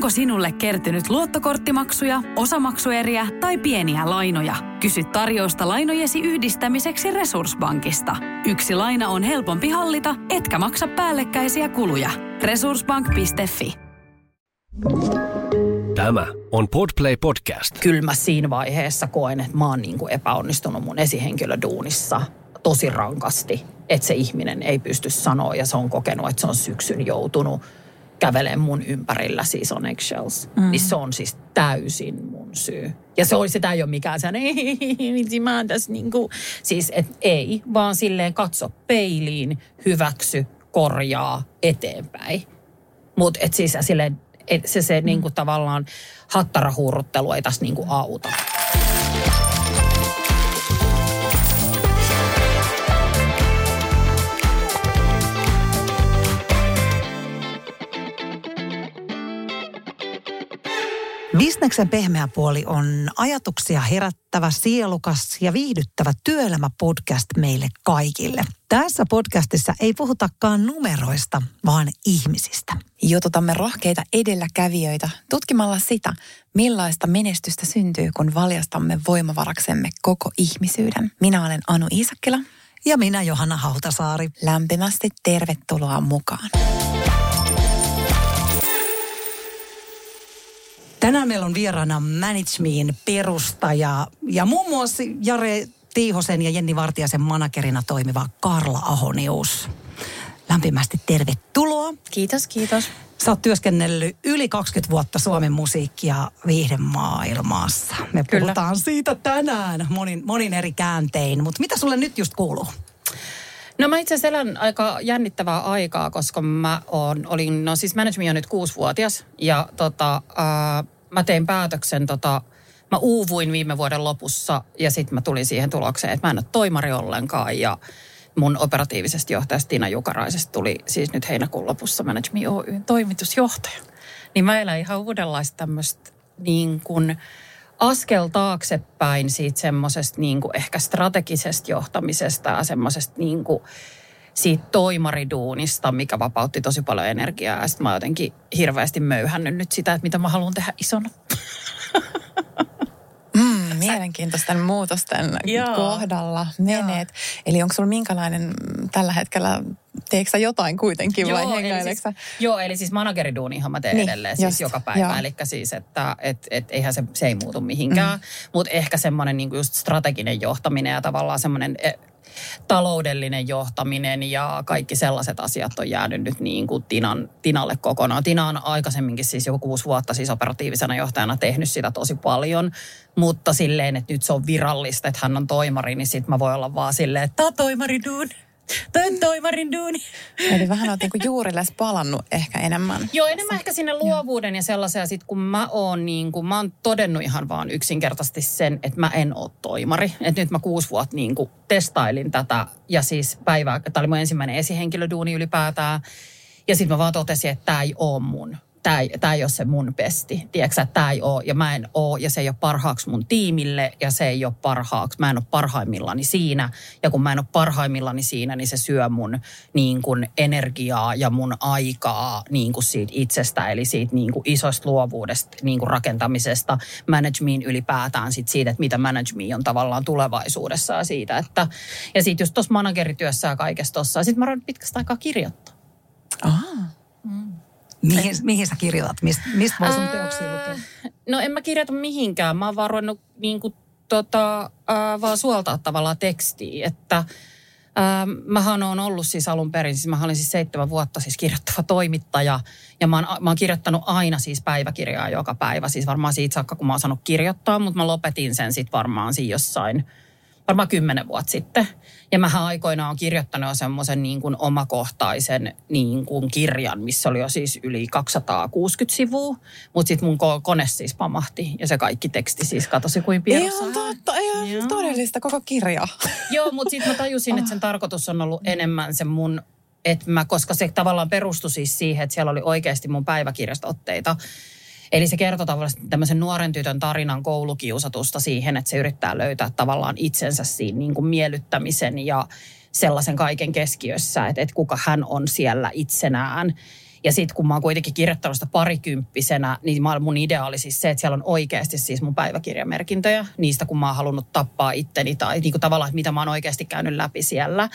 Onko sinulle kertynyt luottokorttimaksuja, osamaksueriä tai pieniä lainoja? Kysy tarjousta lainojesi yhdistämiseksi Resurssbankista. Yksi laina on helpompi hallita, etkä maksa päällekkäisiä kuluja. Resurssbank.fi Tämä on Podplay Podcast. Kyllä mä siinä vaiheessa koen, että mä oon niin kuin epäonnistunut mun esihenkilöduunissa tosi rankasti. Että se ihminen ei pysty sanoa ja se on kokenut, että se on syksyn joutunut kävelee mun ympärillä siis on eggshells. Mm. Niin se on siis täysin mun syy. Ja se oli, sitä ei ole mikään sen, ei, mä oon tässä niinku, siis et ei, vaan silleen katso peiliin, hyväksy, korjaa eteenpäin. Mutta et siis silleen, et se, se mm. niinku tavallaan hattarahuuruttelu ei tässä niinku auta. Bisneksen pehmeä puoli on ajatuksia herättävä, sielukas ja viihdyttävä työelämäpodcast meille kaikille. Tässä podcastissa ei puhutakaan numeroista, vaan ihmisistä. Jututamme rohkeita edelläkävijöitä tutkimalla sitä, millaista menestystä syntyy, kun valjastamme voimavaraksemme koko ihmisyyden. Minä olen Anu Iisakkila. Ja minä Johanna Hautasaari. Lämpimästi tervetuloa mukaan. Tänään meillä on vieraana Managemein perustaja ja muun muassa Jare Tiihosen ja Jenni Vartiasen managerina toimiva Karla Ahonius. Lämpimästi tervetuloa. Kiitos, kiitos. Sä oot työskennellyt yli 20 vuotta Suomen musiikkia viihdemaailmassa. Me Kyllä. puhutaan siitä tänään monin, monin eri kääntein. Mutta mitä sulle nyt just kuuluu? No mä itse asiassa elän aika jännittävää aikaa, koska mä on, olin, no siis management on nyt kuusivuotias ja tota, ää, mä tein päätöksen tota, mä uuvuin viime vuoden lopussa ja sitten mä tulin siihen tulokseen, että mä en ole toimari ollenkaan ja mun operatiivisesta johtajasta Tiina Jukaraisesta tuli siis nyt heinäkuun lopussa Management Oyn toimitusjohtaja. Niin mä elän ihan uudenlaista tämmöistä niin kuin, askel taaksepäin siitä semmoisesta niin ehkä strategisesta johtamisesta ja semmoisesta niin siitä toimariduunista, mikä vapautti tosi paljon energiaa. Ja sitten mä jotenkin hirveästi möyhännyt nyt sitä, että mitä mä haluan tehdä isona. Mm, mielenkiintoisten muutosten Joo. kohdalla menet. Joo. Eli onko sulla minkälainen tällä hetkellä, teekö jotain kuitenkin joo, vai hengaileksä? Siis, joo, eli siis manageriduunihan mä teen niin, edelleen siis just, siis joka päivä. Eli siis, että et, et, eihän se, se ei muutu mihinkään. Mm. Mutta ehkä semmoinen niinku just strateginen johtaminen ja tavallaan semmoinen e, taloudellinen johtaminen ja kaikki sellaiset asiat on jäänyt nyt niin kuin Tinan, Tinalle kokonaan. Tina on aikaisemminkin siis joku kuusi vuotta siis operatiivisena johtajana tehnyt sitä tosi paljon, mutta silleen, että nyt se on virallista, että hän on toimari, niin sitten mä voin olla vaan silleen, että tämä on toimari duun. Tämän toimarin duuni. Eli vähän olet niinku juurille palannut ehkä enemmän. Joo, enemmän ehkä sinne luovuuden ja sellaisia. Sitten kun mä oon, niin kun, mä oon todennut ihan vaan yksinkertaisesti sen, että mä en ole toimari. Että nyt mä kuusi vuotta niin kuin testailin tätä ja siis päivää, tämä oli mun ensimmäinen esihenkilöduuni ylipäätään. Ja sitten mä vaan totesin, että tämä ei ole mun tämä ei, tämä ei ole se mun pesti. Tiedätkö että tämä ei ole ja mä en ole ja se ei ole parhaaksi mun tiimille ja se ei ole parhaaksi. Mä en ole parhaimmillani siinä ja kun mä en ole parhaimmillani siinä, niin se syö mun niin kuin energiaa ja mun aikaa niin kuin siitä itsestä, eli siitä niin kuin isosta luovuudesta niin kuin rakentamisesta, managementin ylipäätään sit siitä, että mitä management on tavallaan tulevaisuudessa ja siitä, että ja sitten just tuossa managerityössä ja kaikessa tuossa. Sitten mä pitkästä aikaa kirjoittaa. Aha. Mm. Mihin, mihin sä kirjoitat? Mist, mistä voi sun teoksia lukea? No en mä kirjoita mihinkään. Mä oon vaan ruvennut niin kuin, tota, äh, vaan suoltaa tavallaan tekstiä. Että äh, mähän on ollut siis alun perin, siis mä olin siis seitsemän vuotta siis kirjoittava toimittaja. Ja mä oon, mä oon kirjoittanut aina siis päiväkirjaa joka päivä. Siis varmaan siitä saakka, kun mä oon saanut kirjoittaa, mutta mä lopetin sen sitten varmaan siinä jossain – varmaan kymmenen vuotta sitten. Ja mä aikoinaan on kirjoittanut jo semmoisen niin kuin omakohtaisen niin kuin kirjan, missä oli jo siis yli 260 sivua. Mutta sitten mun kone siis pamahti ja se kaikki teksti siis katosi kuin pierossa. Ihan totta, ihan Joo. todellista koko kirja. Joo, mutta sitten mä tajusin, että sen tarkoitus on ollut enemmän se mun että mä, koska se tavallaan perustui siis siihen, että siellä oli oikeasti mun päiväkirjastotteita. Eli se kertoo tavallaan tämmöisen nuoren tytön tarinan koulukiusatusta siihen, että se yrittää löytää tavallaan itsensä siinä niin kuin miellyttämisen ja sellaisen kaiken keskiössä, että, että kuka hän on siellä itsenään. Ja sitten kun mä oon kuitenkin kirjoittanut sitä parikymppisenä, niin mä, mun idea oli siis se, että siellä on oikeasti siis mun päiväkirjamerkintöjä niistä, kun mä oon halunnut tappaa itteni tai niin kuin tavallaan, että mitä mä oon oikeasti käynyt läpi siellä.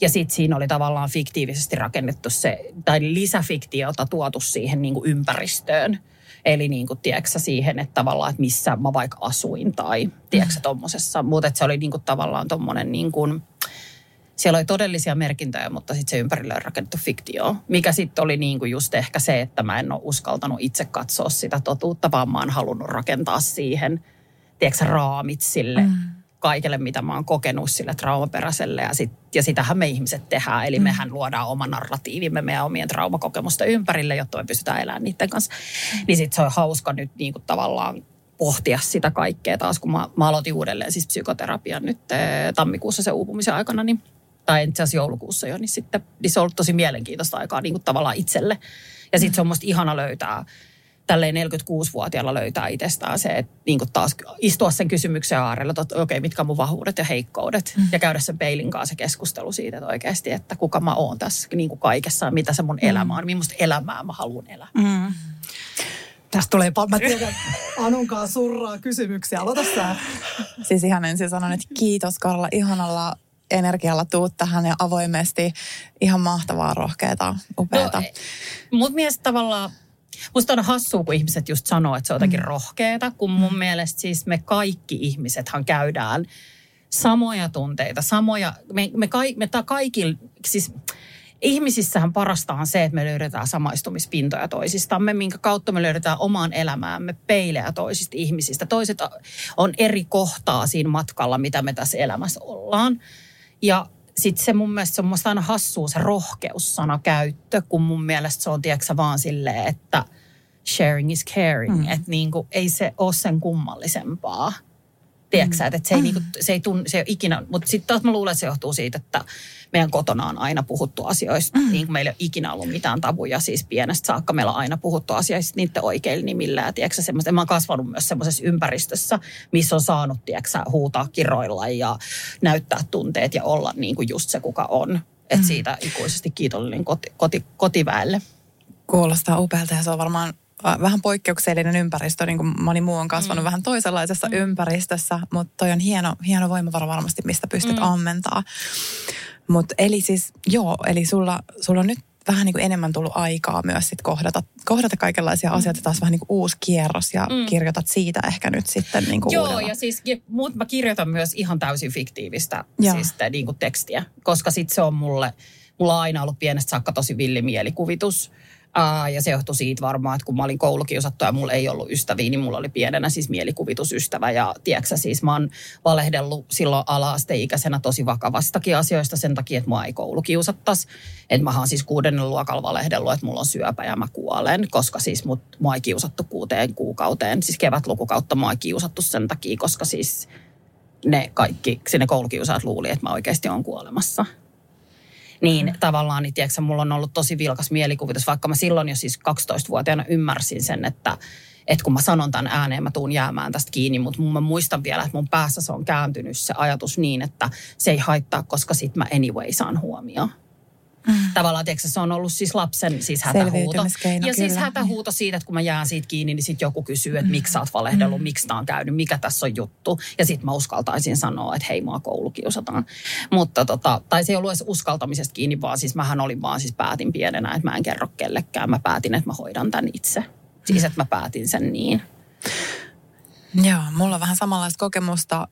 Ja sitten siinä oli tavallaan fiktiivisesti rakennettu se, tai lisäfiktiota tuotu siihen niin kuin ympäristöön. Eli niin kuin, tiedätkö, siihen, että tavallaan, että missä mä vaikka asuin tai tiedätkö, tommosessa. Mutta se oli niin kuin, tavallaan tommonen niin kuin, siellä oli todellisia merkintöjä, mutta sitten se ympärille on rakennettu fiktio. Mikä sitten oli niin kuin just ehkä se, että mä en ole uskaltanut itse katsoa sitä totuutta, vaan mä oon halunnut rakentaa siihen, tiedätkö, raamit sille mm. Kaikelle, mitä mä oon kokenut sille traumaperäiselle. Ja, sit, ja sitähän me ihmiset tehdään, eli mm. mehän luodaan oma narratiivimme meidän omien traumakokemusten ympärille, jotta me pystytään elämään niiden kanssa. Mm. Niin sitten se on hauska nyt niin kuin tavallaan pohtia sitä kaikkea taas, kun mä, mä aloitin uudelleen siis psykoterapian nyt eh, tammikuussa se uupumisen aikana, niin tai itse asiassa joulukuussa jo, niin sitten niin se on ollut tosi mielenkiintoista aikaa niin kuin tavallaan itselle. Ja sitten se on musta ihana löytää, tälleen 46-vuotiaalla löytää itsestään se, että niin kuin taas istua sen kysymyksen äärellä, että okei, okay, mitkä on mun vahvuudet ja heikkoudet. Mm. Ja käydä sen peilin kanssa se keskustelu siitä, että oikeasti, että kuka mä oon tässä niin kuin kaikessa, mitä se mun mm. elämä on, millaista elämää mä haluan elää. Mm. Tästä tulee paljon. Mä tiedän, Anunkaan surraa kysymyksiä. Aloita sä. Siis ihan ensin sanon, että kiitos Karla ihanalla energialla tuut tähän ja avoimesti. Ihan mahtavaa, rohkeata, upeata. No, mut mielestä tavallaan Musta on hassua, kun ihmiset just sanoo, että se on jotenkin mm. rohkeeta, kun mun mm. mielestä siis me kaikki ihmisethan käydään samoja tunteita, samoja, me, me, ka, me ta, kaikilla, siis ihmisissähän parasta on se, että me löydetään samaistumispintoja toisistamme, minkä kautta me löydetään omaan elämäämme peilejä toisista ihmisistä. Toiset on eri kohtaa siinä matkalla, mitä me tässä elämässä ollaan. Ja sitten se mun mielestä se on musta aina hassua se rohkeussana käyttö, kun mun mielestä se on tiedätkö vaan silleen, että sharing is caring. Mm. Että niinku, ei se ole sen kummallisempaa. Tiedätkö mm. että se ei, mm. niinku, se ei, tunne, se ei ikinä, mutta sitten taas mä luulen, että se johtuu siitä, että meidän kotona on aina puhuttu asioista, mm. niin kuin meillä ei ole ikinä ollut mitään tabuja, siis pienestä saakka meillä on aina puhuttu asioista niiden oikeilla nimillä. Ja tiedätkö, mä oon kasvanut myös semmoisessa ympäristössä, missä on saanut tiedätkö, huutaa kiroilla ja näyttää tunteet ja olla niin kuin just se, kuka on. Että mm. siitä ikuisesti kiitollinen koti, koti, kotiväelle. Kuulostaa upealta ja se on varmaan vähän poikkeuksellinen ympäristö, niin kuin moni muu on kasvanut mm. vähän toisenlaisessa mm. ympäristössä, mutta toi on hieno, hieno voimavara varmasti, mistä pystyt mm. ammentaa. Mutta eli siis, joo, eli sulla, sulla on nyt vähän niin kuin enemmän tullut aikaa myös sit kohdata, kohdata kaikenlaisia mm. asioita, taas vähän niin kuin uusi kierros ja mm. kirjoitat siitä ehkä nyt sitten niin kuin Joo, uudella. ja siis muut mä kirjoitan myös ihan täysin fiktiivistä siis te, niin kuin tekstiä, koska sitten se on mulle, mulla on aina ollut pienestä saakka tosi villimielikuvituus. Aa, ja se johtui siitä varmaan, että kun mä olin koulukiusattu ja mulla ei ollut ystäviä, niin mulla oli pienenä siis mielikuvitusystävä. Ja tiedätkö siis mä oon valehdellut silloin ala-asteikäisenä tosi vakavastakin asioista sen takia, että mua ei koulukiusattaisi. Että mä oon siis kuudennen luokalla valehdellut, että mulla on syöpä ja mä kuolen, koska siis mut, mua ei kiusattu kuuteen kuukauteen. Siis kevätlukukautta mua ei kiusattu sen takia, koska siis ne kaikki, sinne koulukiusaat luuli, että mä oikeasti on kuolemassa. Niin mm. tavallaan, niin tiedätkö, mulla on ollut tosi vilkas mielikuvitus, vaikka mä silloin jo siis 12-vuotiaana ymmärsin sen, että että kun mä sanon tämän ääneen, mä tuun jäämään tästä kiinni, mutta mä muistan vielä, että mun päässä se on kääntynyt se ajatus niin, että se ei haittaa, koska sit mä anyway saan huomioon. Mm. Tavallaan, tiedätkö, se on ollut siis lapsen siis hätähuuto. Ja siis kyllä. siis hätähuuto siitä, että kun mä jään siitä kiinni, niin sitten joku kysyy, että mm. miksi sä oot valehdellut, mm. miksi tää on käynyt, mikä tässä on juttu. Ja sitten mä uskaltaisin sanoa, että hei, mua koulukiusataan. Mutta tota, tai se ei ollut edes uskaltamisesta kiinni, vaan siis mähän olin vaan siis päätin pienenä, että mä en kerro kellekään. Mä päätin, että mä hoidan tämän itse. Siis, että mä päätin sen niin. Joo, mulla on vähän samanlaista kokemusta.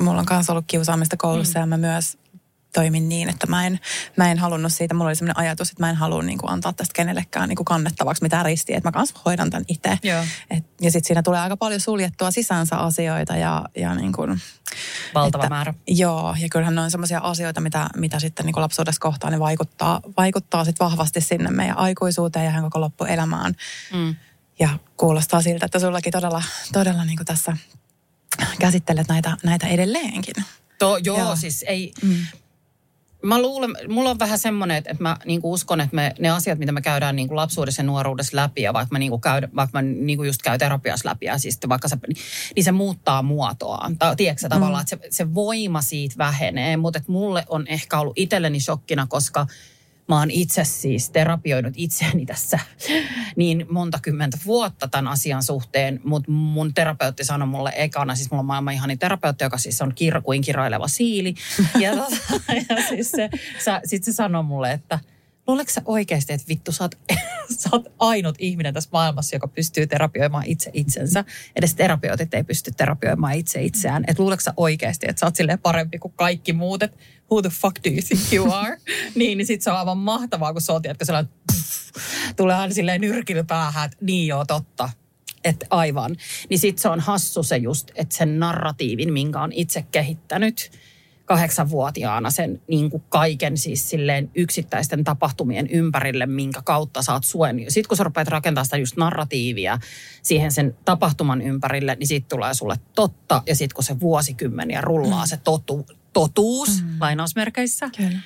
Mulla on myös ollut kiusaamista koulussa mm. ja mä myös toimin niin, että mä en, mä en halunnut siitä, mulla oli sellainen ajatus, että mä en halua niin kuin antaa tästä kenellekään niin kuin kannettavaksi mitään ristiä, että mä kanssa hoidan tämän itse. Et, ja sitten siinä tulee aika paljon suljettua sisäänsä asioita ja, ja niin kuin, Valtava että, määrä. Joo, ja kyllähän ne on sellaisia asioita, mitä, mitä sitten niin kuin lapsuudessa kohtaan, ne vaikuttaa, vaikuttaa sitten vahvasti sinne meidän aikuisuuteen ja koko loppuelämään. Mm. Ja kuulostaa siltä, että sullakin todella, todella niin kuin tässä käsittelet näitä, näitä edelleenkin. To, joo, joo, siis ei... Mm Mä luulen, mulla on vähän semmoinen, että mä niinku uskon, että me, ne asiat, mitä me käydään niinku lapsuudessa ja nuoruudessa läpi, ja vaikka mä, niinku käy, vaikka mä niinku just käyn terapiassa läpi, ja siis vaikka se, niin se muuttaa muotoaan. Tai tiedätkö mm. tavallaan, että se, se voima siitä vähenee, mutta että mulle on ehkä ollut itselleni shokkina, koska Mä oon itse siis terapioinut itseäni tässä niin monta kymmentä vuotta tämän asian suhteen, mutta mun terapeutti sanoi mulle ekana, siis mulla on maailman ihanin terapeutti, joka siis on kir- kuin kiroileva siili. Ja, tota, ja siis se, sit se sanoi mulle, että luuletko sä oikeasti, että vittu sä oot, sä oot ainut ihminen tässä maailmassa, joka pystyy terapioimaan itse itsensä. Edes terapeutit ei pysty terapioimaan itse itseään. Että luuletko sä oikeasti, että sä oot silleen parempi kuin kaikki muut, että who the fuck do you think you are? niin, niin sit se on aivan mahtavaa, kun sä oot, että sellainen tulee aina silleen nyrkillä päähän, että niin joo, totta. Että aivan. Niin sit se on hassu se just, että sen narratiivin, minkä on itse kehittänyt kahdeksanvuotiaana sen niin kuin kaiken siis silleen yksittäisten tapahtumien ympärille, minkä kautta saat suen. Sitten kun sä rupeat rakentaa sitä just narratiivia siihen sen tapahtuman ympärille, niin siitä tulee sulle totta. Ja sitten kun se vuosikymmeniä rullaa mm. se totu, totuus mm. lainausmerkeissä, Kyllä.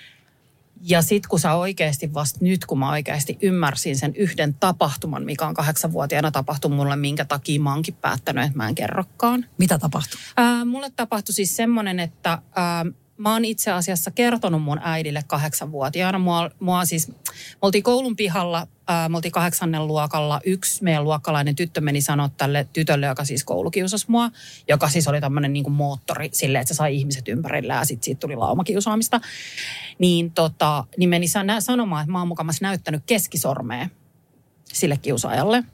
Ja sitten kun sä oikeasti vasta nyt, kun mä oikeasti ymmärsin sen yhden tapahtuman, mikä on kahdeksanvuotiaana tapahtunut mulle, minkä takia mä oonkin päättänyt, että mä en kerrokaan. Mitä tapahtui? Ää, mulle tapahtui siis semmoinen, että ää, mä oon itse asiassa kertonut mun äidille kahdeksanvuotiaana. Mua, mua siis, me oltiin koulun pihalla, ää, me oltiin kahdeksannen luokalla. Yksi meidän luokkalainen tyttö meni sanoa tälle tytölle, joka siis koulukiusasi mua, joka siis oli tämmöinen niin moottori sille, että se sai ihmiset ympärillä ja sitten siitä tuli laumakiusaamista. Niin, tota, niin meni san- sanomaan, että mä oon mukamassa näyttänyt keskisormea sille kiusaajalle.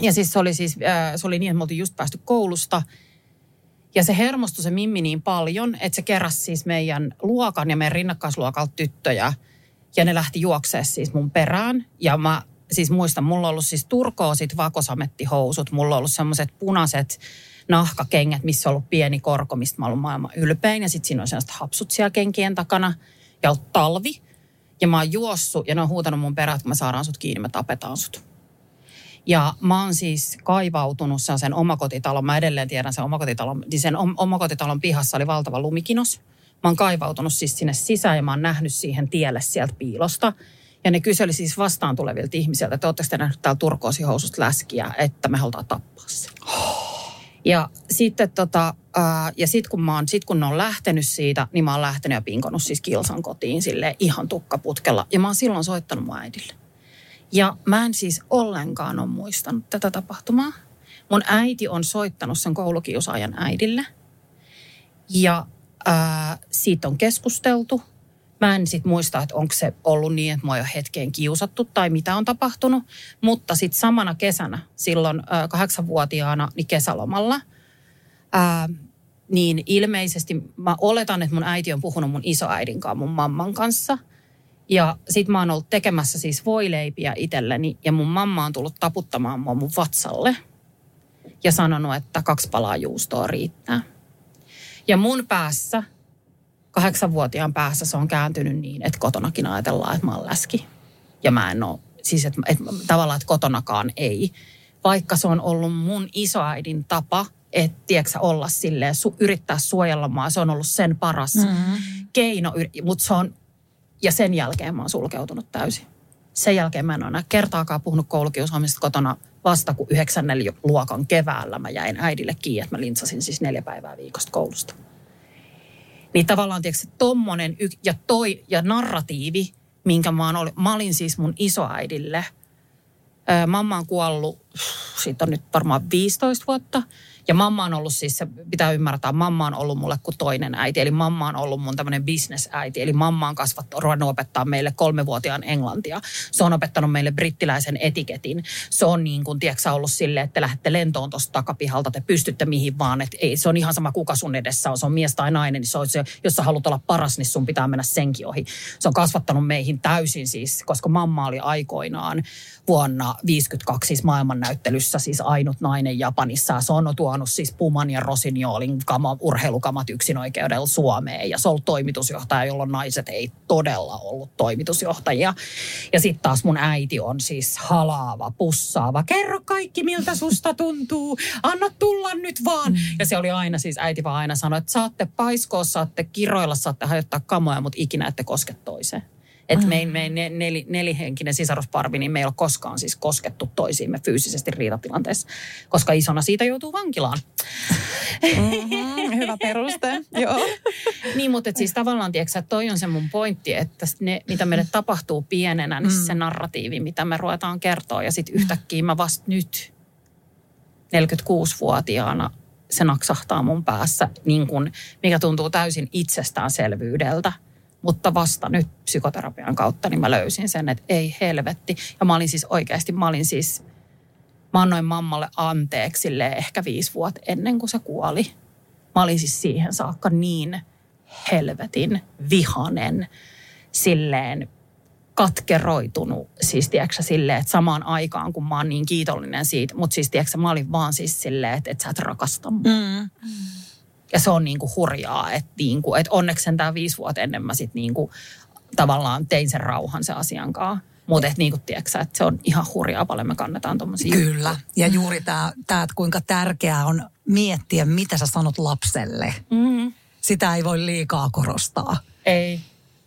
Ja siis se oli, siis, äh, se oli niin, että me oltiin just päästy koulusta. Ja se hermostui se Mimmi niin paljon, että se keräsi siis meidän luokan ja meidän rinnakkaisluokalta tyttöjä. Ja ne lähti juoksee siis mun perään. Ja mä siis muistan, mulla on ollut siis turkoosit vakosamettihousut. Mulla on ollut semmoiset punaiset nahkakengät, missä on ollut pieni korko, mistä mä ollut maailman ylpein. Ja sitten siinä on sellaiset hapsut siellä kenkien takana. Ja talvi. Ja mä oon juossut ja ne on huutanut mun perään, että kun me saadaan sut kiinni, me tapetaan sut. Ja mä oon siis kaivautunut sen omakotitalon, mä edelleen tiedän sen omakotitalon, niin sen om- omakotitalon pihassa oli valtava lumikinos. Mä oon kaivautunut siis sinne sisään ja mä oon nähnyt siihen tielle sieltä piilosta. Ja ne kyseli siis vastaan tulevilta ihmisiltä, että ootteko te nähnyt täällä turkoosihoususta läskiä, että me halutaan tappaa se. Ja sitten tota, ää, ja sit kun, mä oon, sit kun ne on lähtenyt siitä, niin mä oon lähtenyt ja pinkonut siis kilsan kotiin sille ihan tukkaputkella. Ja mä oon silloin soittanut mun äidille. Ja mä en siis ollenkaan ole muistanut tätä tapahtumaa. Mun äiti on soittanut sen koulukiusaajan äidille. Ja ää, siitä on keskusteltu. Mä en sit muista, että onko se ollut niin, että mua jo hetkeen kiusattu tai mitä on tapahtunut. Mutta sitten samana kesänä, silloin ää, kahdeksanvuotiaana, niin kesälomalla, ää, niin ilmeisesti mä oletan, että mun äiti on puhunut mun isoäidin kanssa, mun mamman kanssa – ja sit mä oon ollut tekemässä siis voileipiä itselleni ja mun mamma on tullut taputtamaan mua mun vatsalle ja sanonut, että kaksi palaa juustoa riittää. Ja mun päässä, kahdeksanvuotiaan päässä se on kääntynyt niin, että kotonakin ajatellaan, että mä oon läski. Ja mä en oo, siis että, että tavallaan, että kotonakaan ei. Vaikka se on ollut mun isoäidin tapa, että tiedätkö, olla silleen, su, yrittää suojella mua. Se on ollut sen paras mm-hmm. keino, mutta se on ja sen jälkeen mä oon sulkeutunut täysin. Sen jälkeen mä en ole enää kertaakaan puhunut koulukiusaamisesta kotona vasta kun yhdeksännen luokan keväällä mä jäin äidille kiinni, että mä lintsasin siis neljä päivää viikosta koulusta. Niin tavallaan tiedätkö, tommonen y- ja toi ja narratiivi, minkä mä, oon mä olin siis mun isoäidille. Öö, mamma on kuollut, siitä on nyt varmaan 15 vuotta. Ja mamma on ollut siis, pitää ymmärtää, mamma on ollut mulle kuin toinen äiti. Eli mamma on ollut mun tämmöinen bisnesäiti. Eli mamma on kasvattanut, ruvennut opettaa meille kolmevuotiaan englantia. Se on opettanut meille brittiläisen etiketin. Se on niin kuin, tiedätkö, ollut silleen, että te lähdette lentoon tuosta takapihalta, te pystytte mihin vaan. Että ei, se on ihan sama kuka sun edessä on. Se on mies tai nainen, niin se on se, jos sä haluat olla paras, niin sun pitää mennä senkin ohi. Se on kasvattanut meihin täysin siis, koska mamma oli aikoinaan vuonna 52 siis maailmannäyttelyssä siis ainut nainen Japanissa. Se on tuonut siis Puman ja Rosinjoolin kama, urheilukamat yksin oikeudella Suomeen. Ja se on ollut toimitusjohtaja, jolloin naiset ei todella ollut toimitusjohtajia. Ja sitten taas mun äiti on siis halaava, pussaava. Kerro kaikki, miltä susta tuntuu. Anna tulla nyt vaan. Mm. Ja se oli aina siis, äiti vaan aina sanoi, että saatte paiskoa, saatte kiroilla, saatte hajottaa kamoja, mutta ikinä ette koske toiseen. Että me, me ne, neli, nelihenkinen sisarusparvi, niin me ei ole koskaan siis koskettu toisiimme fyysisesti riitatilanteessa, koska isona siitä joutuu vankilaan. Mm-hmm, hyvä peruste, joo. niin, mutta et siis tavallaan, tiedätkö, että toi on se mun pointti, että ne, mitä meille tapahtuu pienenä, niin mm. se narratiivi, mitä me ruvetaan kertoa. Ja sitten yhtäkkiä mä vasta nyt 46-vuotiaana se naksahtaa mun päässä, niin kun, mikä tuntuu täysin itsestäänselvyydeltä. Mutta vasta nyt psykoterapian kautta niin mä löysin sen, että ei helvetti. Ja mä olin siis oikeasti, mä olin siis, mä annoin mammalle anteeksi ehkä viisi vuotta ennen kuin se kuoli. Mä olin siis siihen saakka niin helvetin vihanen, silleen katkeroitunut, siis tiedätkö silleen, että samaan aikaan, kun mä oon niin kiitollinen siitä, mutta siis tiedätkö mä olin vaan siis silleen, että, että sä et rakasta mua. Mm. Ja se on niin kuin hurjaa, että, niin kuin, että onneksi sen tämä viisi vuotta ennen mä sitten niin kuin, tavallaan tein sen rauhan se asiankaan. Mutta että niin kuin, tiedätkö, että se on ihan hurjaa paljon me kannetaan tuommoisia Kyllä. Juttuja. Ja juuri tämä, tämä, että kuinka tärkeää on miettiä, mitä sä sanot lapselle. Mm. Sitä ei voi liikaa korostaa. Ei.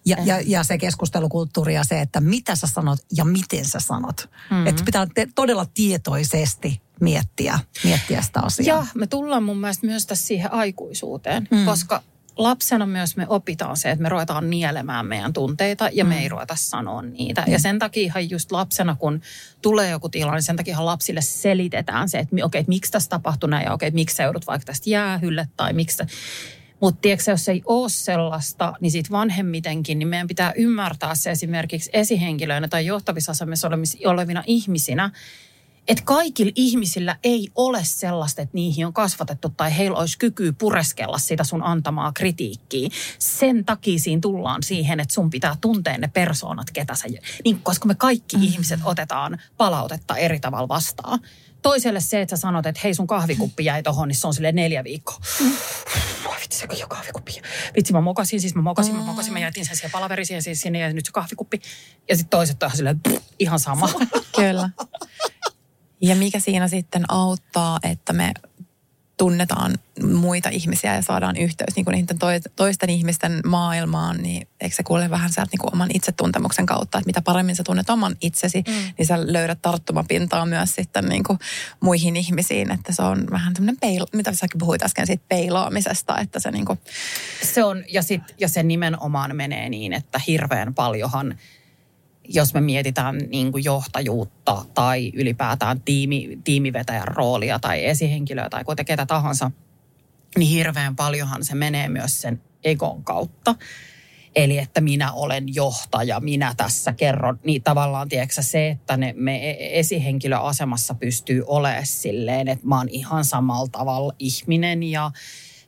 Ja, ja, ja se keskustelukulttuuri ja se, että mitä sä sanot ja miten sä sanot. Mm-hmm. Että pitää te, todella tietoisesti miettiä, miettiä sitä asiaa. Ja me tullaan mun mielestä myös tässä siihen aikuisuuteen, mm. koska lapsena myös me opitaan se, että me ruvetaan nielemään meidän tunteita ja mm. me ei ruveta sanoa niitä. Mm. Ja sen takia just lapsena, kun tulee joku tilanne, niin sen takia lapsille selitetään se, että okei, että miksi tässä tapahtui näin ja okei, että miksi sä joudut vaikka tästä jäähylle tai miksi mutta tiedätkö, jos ei ole sellaista, niin siitä vanhemmitenkin, niin meidän pitää ymmärtää se esimerkiksi esihenkilöinä tai johtavissa asemissa olevina ihmisinä, että kaikilla ihmisillä ei ole sellaista, että niihin on kasvatettu tai heillä olisi kyky pureskella sitä sun antamaa kritiikkiä. Sen takia siinä tullaan siihen, että sun pitää tuntea ne persoonat, ketä sä... Niin, koska me kaikki mm-hmm. ihmiset otetaan palautetta eri tavalla vastaan. Toiselle se, että sä sanot, että hei sun kahvikuppi jäi tohon, niin se on sille neljä viikkoa. Mm vitsi se jo kahvikuppi. Vitsi mä mokasin, siis mä mokasin, mä mokasin, mä jätin sen siihen palaverisiin siis sinne ja nyt se kahvikuppi. Ja sitten toiset on silleen, pff, ihan sama. Kyllä. Ja mikä siinä sitten auttaa, että me tunnetaan muita ihmisiä ja saadaan yhteys niin kuin niiden toisten ihmisten maailmaan, niin eikö se kuule vähän sieltä niin kuin oman itsetuntemuksen kautta, että mitä paremmin sä tunnet oman itsesi, mm. niin sä löydät tarttumapintaa myös sitten niin kuin muihin ihmisiin, että se on vähän tämmöinen peil, mitä säkin puhuit äsken siitä peilaamisesta, että se niin kuin... Se on, ja, sit, ja se nimenomaan menee niin, että hirveän paljonhan jos me mietitään niin kuin johtajuutta tai ylipäätään tiimi, tiimivetäjän roolia tai esihenkilöä tai kuten ketä tahansa, niin hirveän paljonhan se menee myös sen egon kautta. Eli että minä olen johtaja, minä tässä kerron. Niin tavallaan, tiedätkö se, että ne, me e, esihenkilöasemassa pystyy olemaan silleen, että mä oon ihan samalla tavalla ihminen ja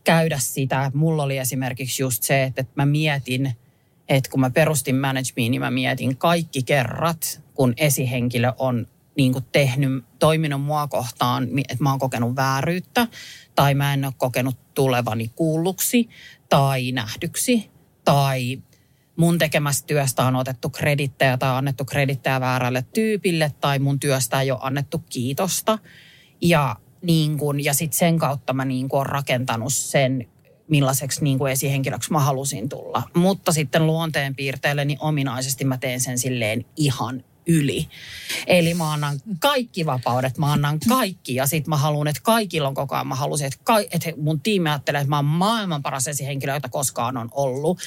käydä sitä. Mulla oli esimerkiksi just se, että mä mietin – että kun mä perustin managementin, niin mä mietin kaikki kerrat, kun esihenkilö on niin kuin tehnyt, toiminut mua kohtaan, että mä oon kokenut vääryyttä, tai mä en ole kokenut tulevani kuulluksi tai nähdyksi, tai mun tekemästä työstä on otettu kredittejä tai annettu kredittejä väärälle tyypille, tai mun työstä ei ole annettu kiitosta. Ja, niin kun, ja sitten sen kautta mä niin kun, rakentanut sen millaiseksi niin kuin esihenkilöksi mä halusin tulla. Mutta sitten luonteenpiirteille niin ominaisesti mä teen sen silleen ihan yli. Eli mä annan kaikki vapaudet, mä annan kaikki ja sitten mä haluan, että kaikilla on koko ajan. Mä halusin, että, ka- että mun tiimi ajattelee, että mä oon maailman paras esihenkilö, jota koskaan on ollut.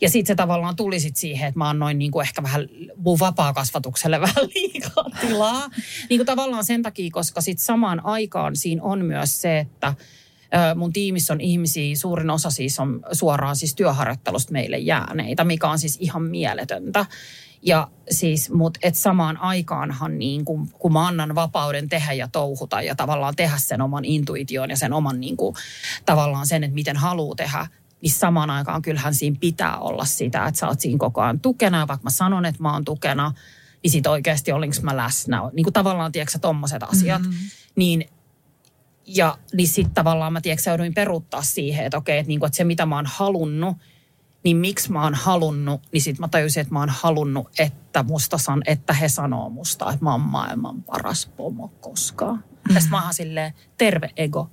Ja sitten se tavallaan tuli sit siihen, että mä annoin niin kuin ehkä vähän mun vapaa-kasvatukselle vähän liikaa tilaa. Niin kuin tavallaan sen takia, koska sitten samaan aikaan siinä on myös se, että – Mun tiimissä on ihmisiä, suurin osa siis on suoraan siis työharjoittelusta meille jääneitä, mikä on siis ihan mieletöntä. Ja siis, mutta et samaan aikaanhan niin kun, kun mä annan vapauden tehdä ja touhuta ja tavallaan tehdä sen oman intuition ja sen oman niin kun, tavallaan sen, että miten haluaa tehdä, niin samaan aikaan kyllähän siinä pitää olla sitä, että sä oot siinä koko ajan tukena. Vaikka mä sanon, että mä oon tukena, niin sit oikeasti olinko mä läsnä. Niin kuin tavallaan, tiedätkö tommoset asiat. Mm-hmm. Niin ja niin sitten tavallaan mä tiedätkö, jouduin peruuttaa siihen, että okei, että, niinku, että se mitä mä oon halunnut, niin miksi mä oon halunnut, niin sitten mä tajusin, että mä oon halunnut, että, musta san, että he sanoo musta, että mä oon maailman paras pomo koskaan. Mm. Tästä mä oon silleen, terve ego.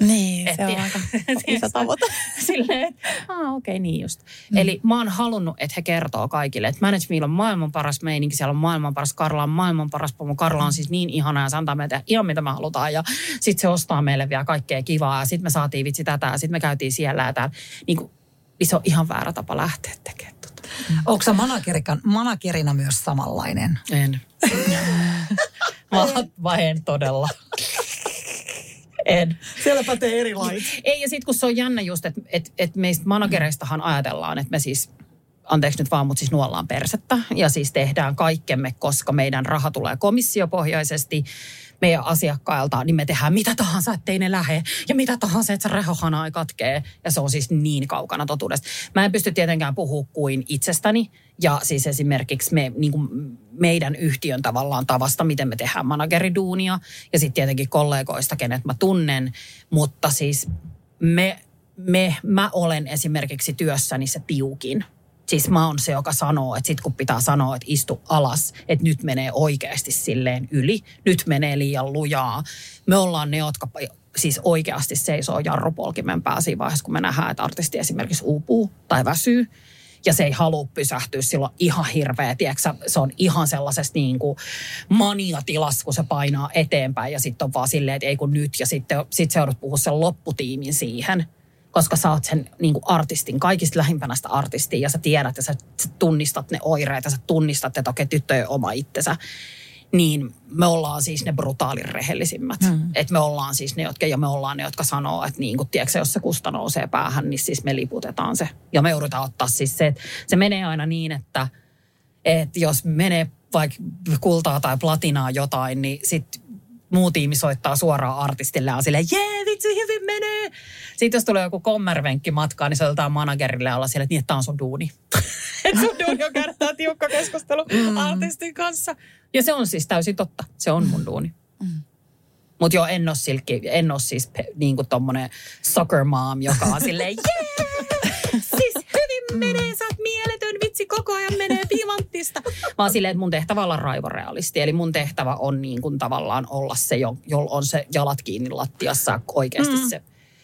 Niin, Et se on aika iso tavoite. Silleen, että aa okei, okay, niin just. Mm. Eli mä oon halunnut, että he kertoo kaikille, että Managemeilla on maailman paras meininki, siellä on maailman paras, Karla on maailman paras pomo. Karla on siis niin ihana ja se antaa tehdä ihan mitä me halutaan. Ja sitten se ostaa meille vielä kaikkea kivaa ja sitten me saatiin vitsi tätä ja sitten me käytiin siellä ja täällä. Niin, kuin, niin se on ihan väärä tapa lähteä tekemään tota. Onko sä managerikan, managerina myös samanlainen? En. mä, mä en todella. En. Siellä pätee eri lait. Ei, ja sitten kun se on jännä just, että et, et meistä managereistahan ajatellaan, että me siis, anteeksi nyt vaan, mutta siis nuollaan persettä. Ja siis tehdään kaikkemme, koska meidän raha tulee komissiopohjaisesti meidän asiakkailta, niin me tehdään mitä tahansa, ettei ne lähe. Ja mitä tahansa, että se rehohana ei katkee. Ja se on siis niin kaukana totuudesta. Mä en pysty tietenkään puhua kuin itsestäni. Ja siis esimerkiksi me, niin kuin meidän yhtiön tavallaan tavasta, miten me tehdään manageriduunia. Ja sitten tietenkin kollegoista, kenet mä tunnen. Mutta siis me, me, mä olen esimerkiksi työssäni se tiukin. Siis mä oon se, joka sanoo, että sit kun pitää sanoa, että istu alas, että nyt menee oikeasti silleen yli, nyt menee liian lujaa. Me ollaan ne, jotka siis oikeasti seisoo jarrupolkimen pää siinä vaiheessa, kun me nähdään, että artisti esimerkiksi uupuu tai väsyy. Ja se ei halua pysähtyä silloin ihan hirveä, tiedätkö, se on ihan sellaisessa niin kuin maniatilassa, kun se painaa eteenpäin ja sitten on vaan silleen, että ei kun nyt. Ja sitten sit se joudut puhua sen lopputiimin siihen koska sä oot sen niin kuin artistin, kaikista lähimpänä sitä artistia ja sä tiedät ja sä, sä tunnistat ne oireet ja sä tunnistat, että okei, tyttö ei ole oma itsensä. Niin me ollaan siis ne brutaalin rehellisimmät. Mm. Että me ollaan siis ne, jotka, ja me ollaan ne, jotka sanoo, että niin kuin, tiedätkö, jos se kusta nousee päähän, niin siis me liputetaan se. Ja me joudutaan ottaa siis se, että se menee aina niin, että, että jos menee vaikka kultaa tai platinaa jotain, niin sitten muu tiimi soittaa suoraan artistille ja on silleen, jee, vitsi, hyvin menee. Sitten jos tulee joku kommervenkki matkaan, niin soitetaan managerille ja olla siellä, että niin, tämä on sun duuni. että sun duuni on käydä tää tiukka keskustelu mm. artistin kanssa. Ja se on siis täysin totta. Se on mun duuni. Mm. Mutta joo, en ole silkki, en ole siis pe, niin kuin tommonen soccer mom, joka on silleen, jee, Vaan silleen, että mun tehtävä on olla raivorealisti. Eli mun tehtävä on niin kuin tavallaan olla se, jo- jolla on se jalat kiinni lattiassa oikeasti mm. se.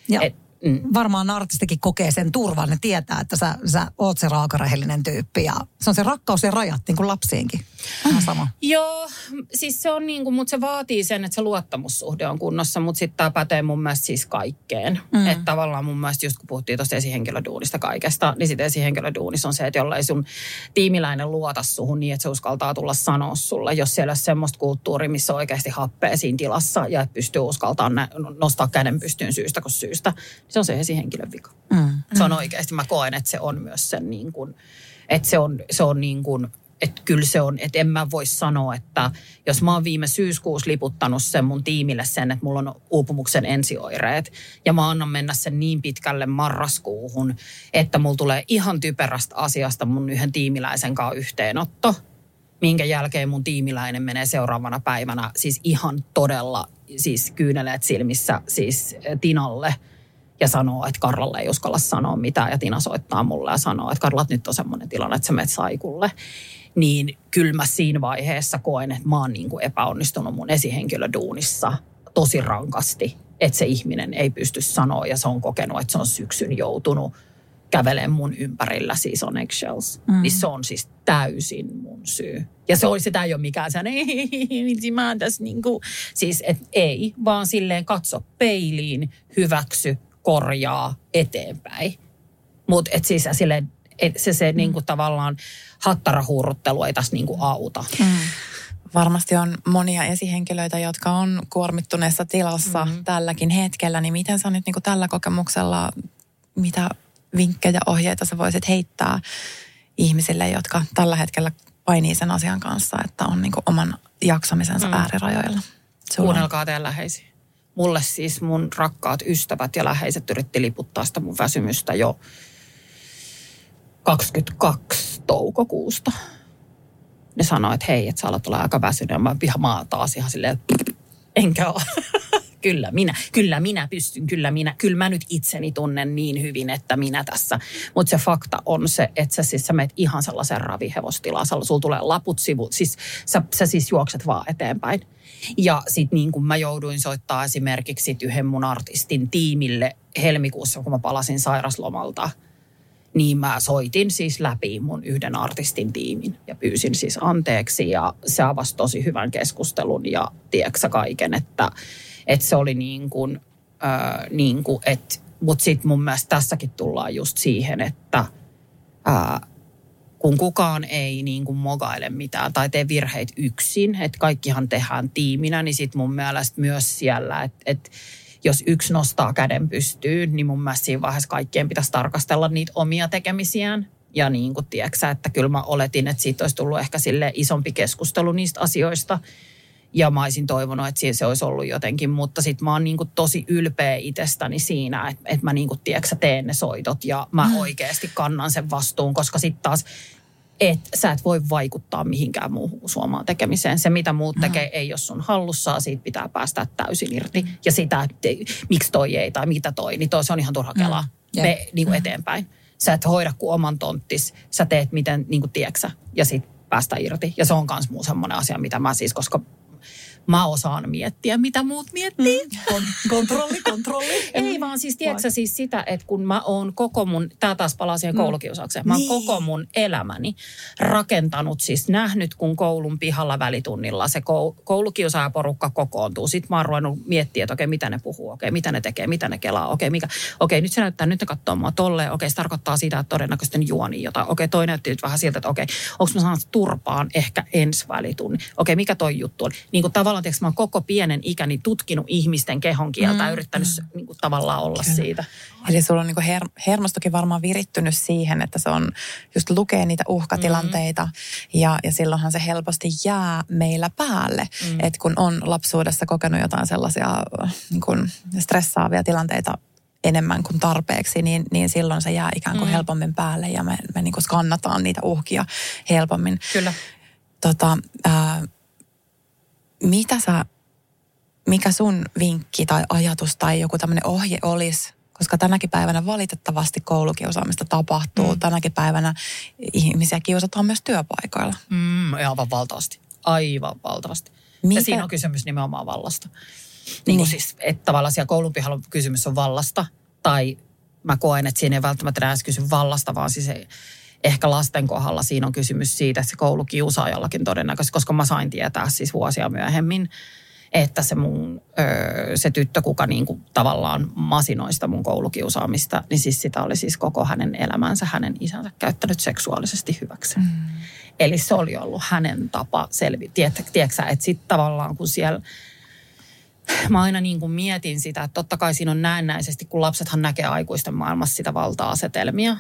Ja Et, mm. varmaan artistikin kokee sen turvan. Ne tietää, että sä, sä oot se raakarehellinen tyyppi. Ja se on se rakkaus ja rajat, niin kuin lapsiinkin. Ihan sama. Joo, siis se on niin kuin, mutta se vaatii sen, että se luottamussuhde on kunnossa, mutta sitten tämä pätee mun mielestä siis kaikkeen. Mm. Että tavallaan mun mielestä just kun puhuttiin tuosta esihenkilöduunista kaikesta, niin sitten esihenkilöduunissa on se, että jollei sun tiimiläinen luota suhun niin, että se uskaltaa tulla sanoa sulle, jos siellä on semmoista kulttuuria, missä on oikeasti happea siinä tilassa ja että pystyy uskaltaa nostaa käden pystyyn syystä kuin syystä, se on se esihenkilön vika. Mm. Se on oikeasti, mä koen, että se on myös sen niin kuin, että se on, se on niin kuin, että kyllä se on, että en mä voi sanoa, että jos mä oon viime syyskuussa liputtanut sen mun tiimille sen, että mulla on uupumuksen ensioireet ja mä annan mennä sen niin pitkälle marraskuuhun, että mulla tulee ihan typerästä asiasta mun yhden tiimiläisen kanssa yhteenotto, minkä jälkeen mun tiimiläinen menee seuraavana päivänä siis ihan todella siis kyyneleet silmissä siis Tinalle ja sanoo, että Karlalle ei uskalla sanoa mitään ja Tina soittaa mulle ja sanoo, että Karla, nyt on semmoinen tilanne, että sä menet saikulle. Niin kyllä mä siinä vaiheessa koen, että mä oon niin kuin epäonnistunut mun esihenkilöduunissa tosi rankasti, että se ihminen ei pysty sanoa ja se on kokenut, että se on syksyn joutunut kävelee mun ympärillä, siis on eggshells. Mm. Niin se on siis täysin mun syy. Ja se oli, sitä ei ole mikään sen, ei, mä oon tässä niin kuin, siis et ei, vaan silleen katso peiliin, hyväksy, korjaa eteenpäin. Mutta et siis silleen, et se, se mm. niin kuin tavallaan hattarahuuruttelu ei tässä niin kuin auta. Mm. Varmasti on monia esihenkilöitä, jotka on kuormittuneessa tilassa mm-hmm. tälläkin hetkellä. Niin miten sä nyt niin kuin tällä kokemuksella, mitä vinkkejä, ohjeita sä voisit heittää ihmisille, jotka tällä hetkellä painii sen asian kanssa, että on niin kuin oman jaksamisensa mm. äärirajoilla? Sulla Kuunnelkaa teidän läheisiä. Mulle siis mun rakkaat ystävät ja läheiset yritti liputtaa sitä mun väsymystä jo 22 toukokuusta. Ne sanoi, että hei, että sä alat olla aika väsynyt. Ja mä, ihan, oon taas ihan silleen, että enkä ole. kyllä minä, kyllä minä pystyn, kyllä minä, kyllä mä nyt itseni tunnen niin hyvin, että minä tässä. Mutta se fakta on se, että sä siis sä meet ihan sellaisen ravihevostilaan, sulla tulee laput sivu, siis sä, sä siis juokset vaan eteenpäin. Ja sitten niin kuin mä jouduin soittaa esimerkiksi yhden mun artistin tiimille helmikuussa, kun mä palasin sairaslomalta, niin mä soitin siis läpi mun yhden artistin tiimin ja pyysin siis anteeksi. Ja se avasi tosi hyvän keskustelun ja tiedätkö kaiken, että, että se oli niin kuin, äh, niin kuin että, mutta sitten mun mielestä tässäkin tullaan just siihen, että äh, kun kukaan ei niin kuin mogaile mitään tai tee virheitä yksin, että kaikkihan tehdään tiiminä, niin sitten mun mielestä myös siellä, että, että jos yksi nostaa käden pystyyn, niin mun mielestä siinä vaiheessa kaikkien pitäisi tarkastella niitä omia tekemisiään. Ja niin kuin tiedätkö, että kyllä mä oletin, että siitä olisi tullut ehkä sille isompi keskustelu niistä asioista. Ja mä olisin toivonut, että se olisi ollut jotenkin, mutta sitten mä oon niin kuin tosi ylpeä itsestäni siinä, että, että mä niin kuin, tiedätkö, teen ne soitot ja mä mm. oikeasti kannan sen vastuun, koska sitten taas että sä et voi vaikuttaa mihinkään muuhun suomaan tekemiseen. Se, mitä muut tekee, mm. ei ole sun hallussa, siitä pitää päästä täysin irti. Mm. Ja sitä, että miksi toi ei tai mitä toi, niin toi, se on ihan turha kelaa. Mm. Me niin kuin mm. eteenpäin. Sä et hoida kuin oman tonttis, sä teet miten, niin kuin tieksä, ja sitten päästä irti. Ja se on myös muu semmoinen asia, mitä mä siis, koska mä osaan miettiä, mitä muut miettii. Mm. Kontrolli, kontrolli. Ei vaan siis, tiedätkö siis sitä, että kun mä oon koko mun, tää taas palaa siihen mm. koulukiusaukseen, mä oon niin. koko mun elämäni rakentanut, siis nähnyt, kun koulun pihalla välitunnilla se koulukiusaajaporukka kokoontuu. Sitten mä oon ruvennut miettiä, että okei, mitä ne puhuu, okei, mitä ne tekee, mitä ne kelaa, okei, mikä, okei, nyt se näyttää, nyt ne katsoo mua tolleen, okei, se tarkoittaa sitä, että todennäköisesti juoni jotain, okei, toi näytti nyt vähän siltä, että okei, onko mä saanut turpaan ehkä ensi välitunni, okei, mikä toi juttu on. Niin kuin tavallaan tavallaan, tiiäks, mä oon koko pienen ikäni tutkinut ihmisten kehon kieltä mm. ja yrittänyt mm. niin kuin, tavallaan olla Kyllä. siitä. Eli sulla on niin her- hermostokin varmaan virittynyt siihen, että se on just lukee niitä uhkatilanteita mm. ja, ja silloinhan se helposti jää meillä päälle. Mm. Että kun on lapsuudessa kokenut jotain sellaisia niin kuin stressaavia tilanteita enemmän kuin tarpeeksi, niin, niin silloin se jää ikään kuin mm. helpommin päälle ja me, me niin kuin skannataan niitä uhkia helpommin. Kyllä. Tota, äh, mitä sä, mikä sun vinkki tai ajatus tai joku tämmöinen ohje olisi, koska tänäkin päivänä valitettavasti koulukiusaamista tapahtuu. Mm. Tänäkin päivänä ihmisiä kiusataan myös työpaikoilla. Mm, aivan valtavasti. Aivan valtavasti. Mikä? Ja siinä on kysymys nimenomaan vallasta. Niin, niin. Kuin siis, että tavallaan siellä koulun pihalla kysymys on vallasta. Tai mä koen, että siinä ei välttämättä enää kysy vallasta, vaan siis ei, ehkä lasten kohdalla siinä on kysymys siitä, että se koulukiusaajallakin todennäköisesti, koska mä sain tietää siis vuosia myöhemmin, että se mun, se tyttö, kuka niin kuin tavallaan masinoista mun koulukiusaamista, niin siis sitä oli siis koko hänen elämänsä hänen isänsä käyttänyt seksuaalisesti hyväksi. Mm. Eli se oli ollut hänen tapa selviä. Tiedätkö, että sitten tavallaan kun siellä mä aina niin kuin mietin sitä, että totta kai siinä on näennäisesti, kun lapsethan näkee aikuisten maailmassa sitä valta-asetelmia,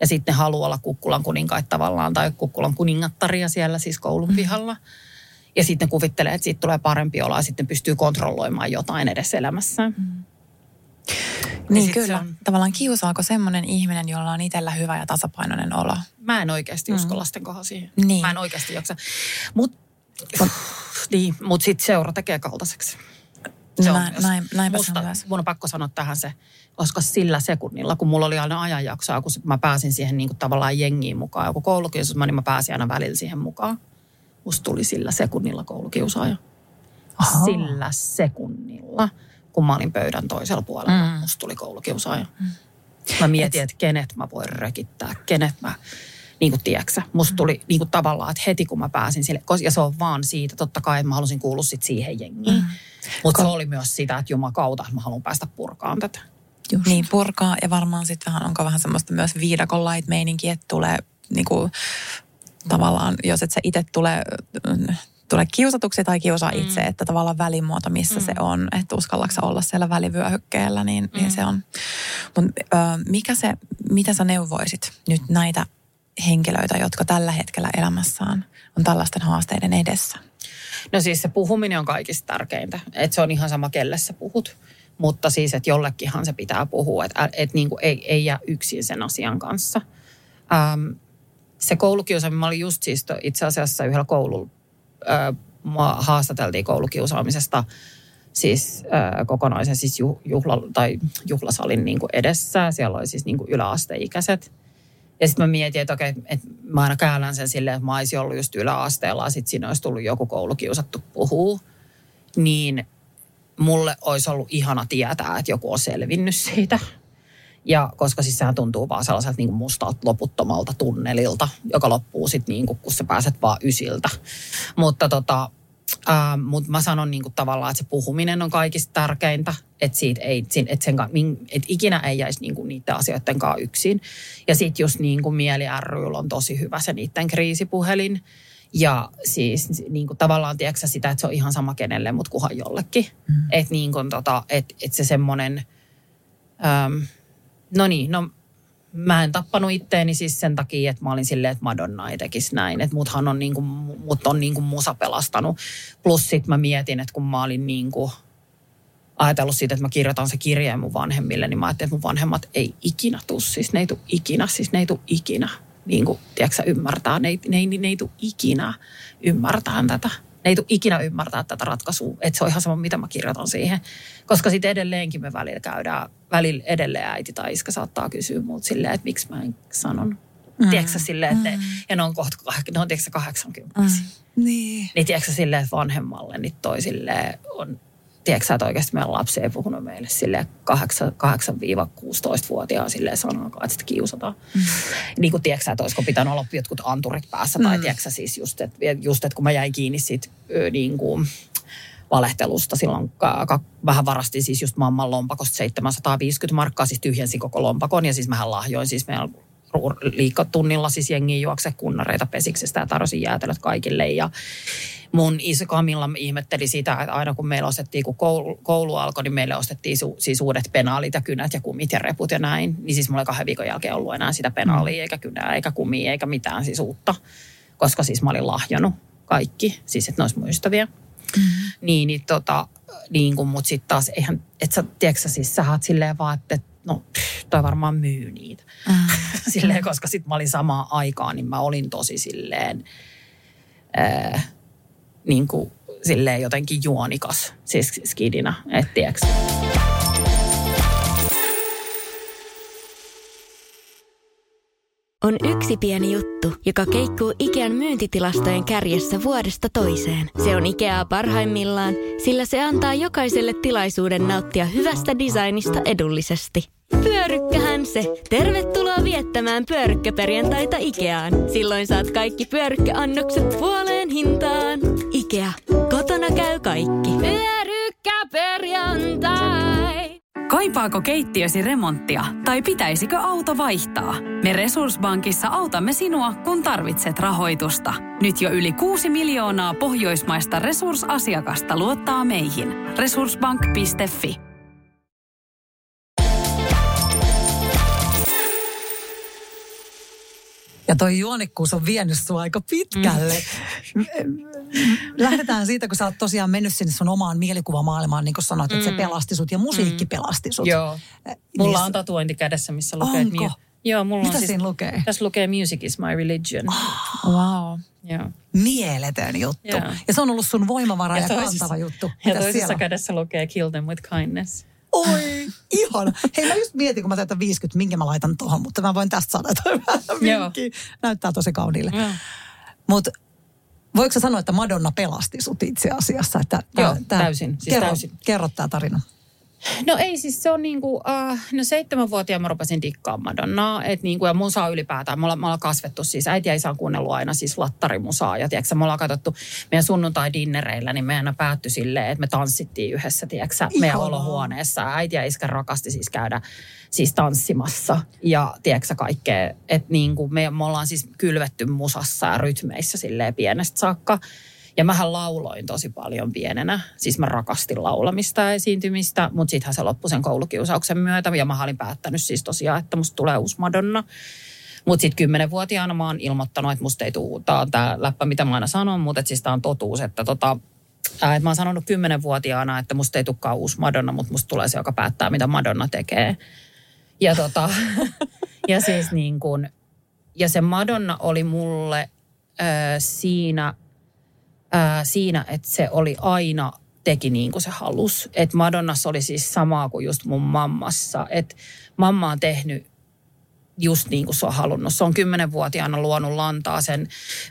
ja sitten ne haluaa olla kukkulan kuninkaita tavallaan tai kukkulan kuningattaria siellä siis koulun mm. pihalla. Ja sitten kuvittelee, että siitä tulee parempi olo ja sitten pystyy kontrolloimaan jotain edes elämässä. Mm. Niin kyllä. On... Tavallaan kiusaako semmoinen ihminen, jolla on itsellä hyvä ja tasapainoinen olo? Mä en oikeasti mm. usko lasten kohdalla siihen. Niin. Mä en oikeasti jaksa. Mutta niin, mut sitten seura tekee kaltaiseksi. Se näin, on näin, näinpä musta, mun on pakko sanoa tähän se, koska sillä sekunnilla, kun mulla oli aina ajanjaksoa, kun mä pääsin siihen niin kuin tavallaan jengiin mukaan, joku koulukiusaus, niin mä pääsin aina välillä siihen mukaan. Musta tuli sillä sekunnilla koulukiusaaja. Aha. Sillä sekunnilla, kun mä olin pöydän toisella puolella, mm. musta tuli koulukiusaaja. Mm. Mä mietin, että kenet mä voin rekittää, kenet mä niin kuin tiedätkö, musta mm. tuli niin kuin tavallaan, että heti kun mä pääsin sille, ja se on vaan siitä, totta kai, että mä halusin kuulua sit siihen jengiin. Mm. Mutta se oli myös sitä, että jumakauta, että mä haluan päästä purkaan tätä. Just. Niin, purkaa ja varmaan sitten vähän, onko vähän semmoista myös viidakon light meininki, että tulee niin kuin, tavallaan, jos et sä itse tule, tule kiusatuksi tai kiusaa mm. itse, että tavallaan välimuoto, missä mm. se on, että uskallaksa olla siellä välivyöhykkeellä, niin, niin mm. niin se on. Mutta mikä se, mitä sä neuvoisit nyt näitä henkilöitä, jotka tällä hetkellä elämässään on tällaisten haasteiden edessä? No siis se puhuminen on kaikista tärkeintä. Että se on ihan sama, kelle sä puhut. Mutta siis, että jollekinhan se pitää puhua, että et niin kuin ei, ei jää yksin sen asian kanssa. Ähm, se koulukiusaaminen, mä olin just siis itse asiassa yhdellä koululla, äh, haastateltiin koulukiusaamisesta siis äh, kokonaisen siis ju, juhla, tai juhlasalin niin kuin edessä. Siellä oli siis niin kuin yläasteikäiset. Ja sitten mä mietin, että okei, että mä aina käännän sen silleen, että mä olisin ollut just yläasteella ja sitten siinä olisi tullut joku koulukiusattu puhuu. Niin mulle olisi ollut ihana tietää, että joku on selvinnyt siitä. Ja koska siis sehän tuntuu vaan sellaiselta niin mustalta loputtomalta tunnelilta, joka loppuu sitten niin kuin, kun sä pääset vaan ysiltä. Mutta tota, äh, mut mä sanon niin kuin tavallaan, että se puhuminen on kaikista tärkeintä. Että siitä ei, että sen, että ikinä ei jäisi niin kuin niiden asioiden kanssa yksin. Ja sitten just niin kuin Mieli ryllä on tosi hyvä se niiden kriisipuhelin. Ja siis niin kuin tavallaan tiedätkö sitä, että se on ihan sama kenelle, mutta kuhan jollekin. Mm. Että niin kuin tota, että et se semmoinen, no niin, no mä en tappanut itteeni siis sen takia, että mä olin silleen, että Madonna ei tekisi näin. Että muthan on, niin kuin, mut on niin kuin musa pelastanut. Plus sit mä mietin, että kun mä olin niin kuin ajatellut siitä, että mä kirjoitan se kirjeen mun vanhemmille, niin mä ajattelin, että mun vanhemmat ei ikinä tuu. Siis ne ei tuu ikinä, siis ne ei tuu ikinä niin kuin, tiedätkö, ymmärtää. Ne ei, ne, ei, ne ei tule ikinä ymmärtää tätä. Ne ei tule ikinä ymmärtää tätä ratkaisua. Että se on ihan sama, mitä mä kirjoitan siihen. Koska sitten edelleenkin me välillä käydään, välillä edelleen äiti tai iska saattaa kysyä muut silleen, että miksi mä en sanon. Mm. Tiedätkö silleen, että ne, mm. ja ne on kohta, ne on tiedätkö 80. Mm. Niin. Niin tiedätkö silleen, että vanhemmalle niin toi silleen on tiedätkö että oikeasti meidän lapsi ei puhunut meille sille 8-16-vuotiaan sille sanakaan, että sitä kiusataan. Mm. Niin kuin tiedätkö että olisiko pitänyt olla jotkut anturit päässä, tai mm. tiedätkö siis just, että, just, että kun mä jäin kiinni siitä niin kuin, valehtelusta silloin ka, ka, vähän varastin siis just mamman lompakosta 750 markkaa, siis tyhjensin koko lompakon ja siis mähän lahjoin siis meidän liikatunnilla siis jengi juokse kunnareita pesiksestä ja tarjosin jäätelöt kaikille ja mun iso Kamilla ihmetteli sitä, että aina kun meillä ostettiin, kun koulu, koulu alkoi, niin meille ostettiin su, siis uudet penaalit ja kynät ja kumit ja reput ja näin. Niin siis mulla ei kahden viikon jälkeen ollut enää sitä penaalia eikä kynää eikä kumia eikä mitään siis uutta. Koska siis mä olin lahjonut kaikki, siis että ne olisi mun ystäviä. Mm. Niin, niin tota, niin kuin, mutta sitten taas eihän, että sä, tiedätkö siis sä oot silleen vaan, että no toi varmaan myy niitä. Mm. silleen, koska sitten mä olin samaan aikaan, niin mä olin tosi silleen, äh, niin kuin silleen jotenkin juonikas, siis skidina, et tiedätkö. On yksi pieni juttu, joka keikkuu Ikean myyntitilastojen kärjessä vuodesta toiseen. Se on Ikeaa parhaimmillaan, sillä se antaa jokaiselle tilaisuuden nauttia hyvästä designista edullisesti. Pyörykkähän se! Tervetuloa viettämään pyörykkäperjantaita Ikeaan. Silloin saat kaikki pyörykkäannokset puoleen hintaan. Ikea. Kotona käy kaikki. Pyörykkäperjantai! Kaipaako keittiösi remonttia tai pitäisikö auto vaihtaa? Me Resurssbankissa autamme sinua, kun tarvitset rahoitusta. Nyt jo yli 6 miljoonaa pohjoismaista resursasiakasta luottaa meihin. Resurssbank.fi Ja toi juonikkuus on vienyt sua aika pitkälle. Mm. Lähdetään siitä, kun sä oot tosiaan mennyt sinne sun omaan mielikuvamaailmaan, niin kuin sanoit, että mm. se pelasti sut ja musiikki mm. pelasti sut. Joo. Mulla niin, on tatuointi kädessä, missä lukee... Onko? Joo, mulla Mitä on siis, siinä lukee? Tässä lukee Music is my religion. Oh, wow. Joo. Mieletön juttu. Joo. Ja se on ollut sun voimavara ja, ja kantava juttu. Ja toisessa siellä? kädessä lukee Kill them with kindness. Oi, ihana. Hei mä just mietin, kun mä täytän 50, minkä mä laitan tuohon, mutta mä voin tästä saada jotain Näyttää tosi kauniille. Mutta voiko sä sanoa, että Madonna pelasti sut itse asiassa? Että tää, Joo, tää, täysin. Siis kerro, täysin. Kerro tämä tarina. No ei siis se on niinku, uh, no seitsemänvuotiaana mä rupesin dikkaa Madonnaa, että niinku, ja musaa ylipäätään, me ollaan, me ollaan kasvettu siis, äiti ja isä on kuunnellut aina siis lattarimusaa, ja tiedätkö, me ollaan katsottu meidän sunnuntai-dinnereillä, niin meidän päättyi silleen, että me tanssittiin yhdessä, tiedätkö, meidän olohuoneessa, äiti ja iskä rakasti siis käydä siis tanssimassa ja tiedätkö kaikkea, että niinku, me, me ollaan siis kylvetty musassa ja rytmeissä silleen pienestä saakka, ja mähän lauloin tosi paljon pienenä. Siis mä rakastin laulamista ja esiintymistä, mutta sittenhän se loppui sen koulukiusauksen myötä. Ja mä olin päättänyt siis tosiaan, että musta tulee uusi Madonna. Mutta sitten kymmenenvuotiaana mä oon ilmoittanut, että musta ei tule, tää läppä, mitä mä aina sanon, mutta siis tää on totuus, että tota, että mä oon sanonut kymmenenvuotiaana, että musta ei tulekaan uusi Madonna, mutta musta tulee se, joka päättää, mitä Madonna tekee. Ja, tota, ja siis niin kun, ja se Madonna oli mulle äh, siinä – ää, siinä, että se oli aina teki niin kuin se halus. Että Madonnassa oli siis samaa kuin just mun mammassa. Että mamma on tehnyt just niin kuin se on halunnut. Se on kymmenenvuotiaana luonut lantaa sen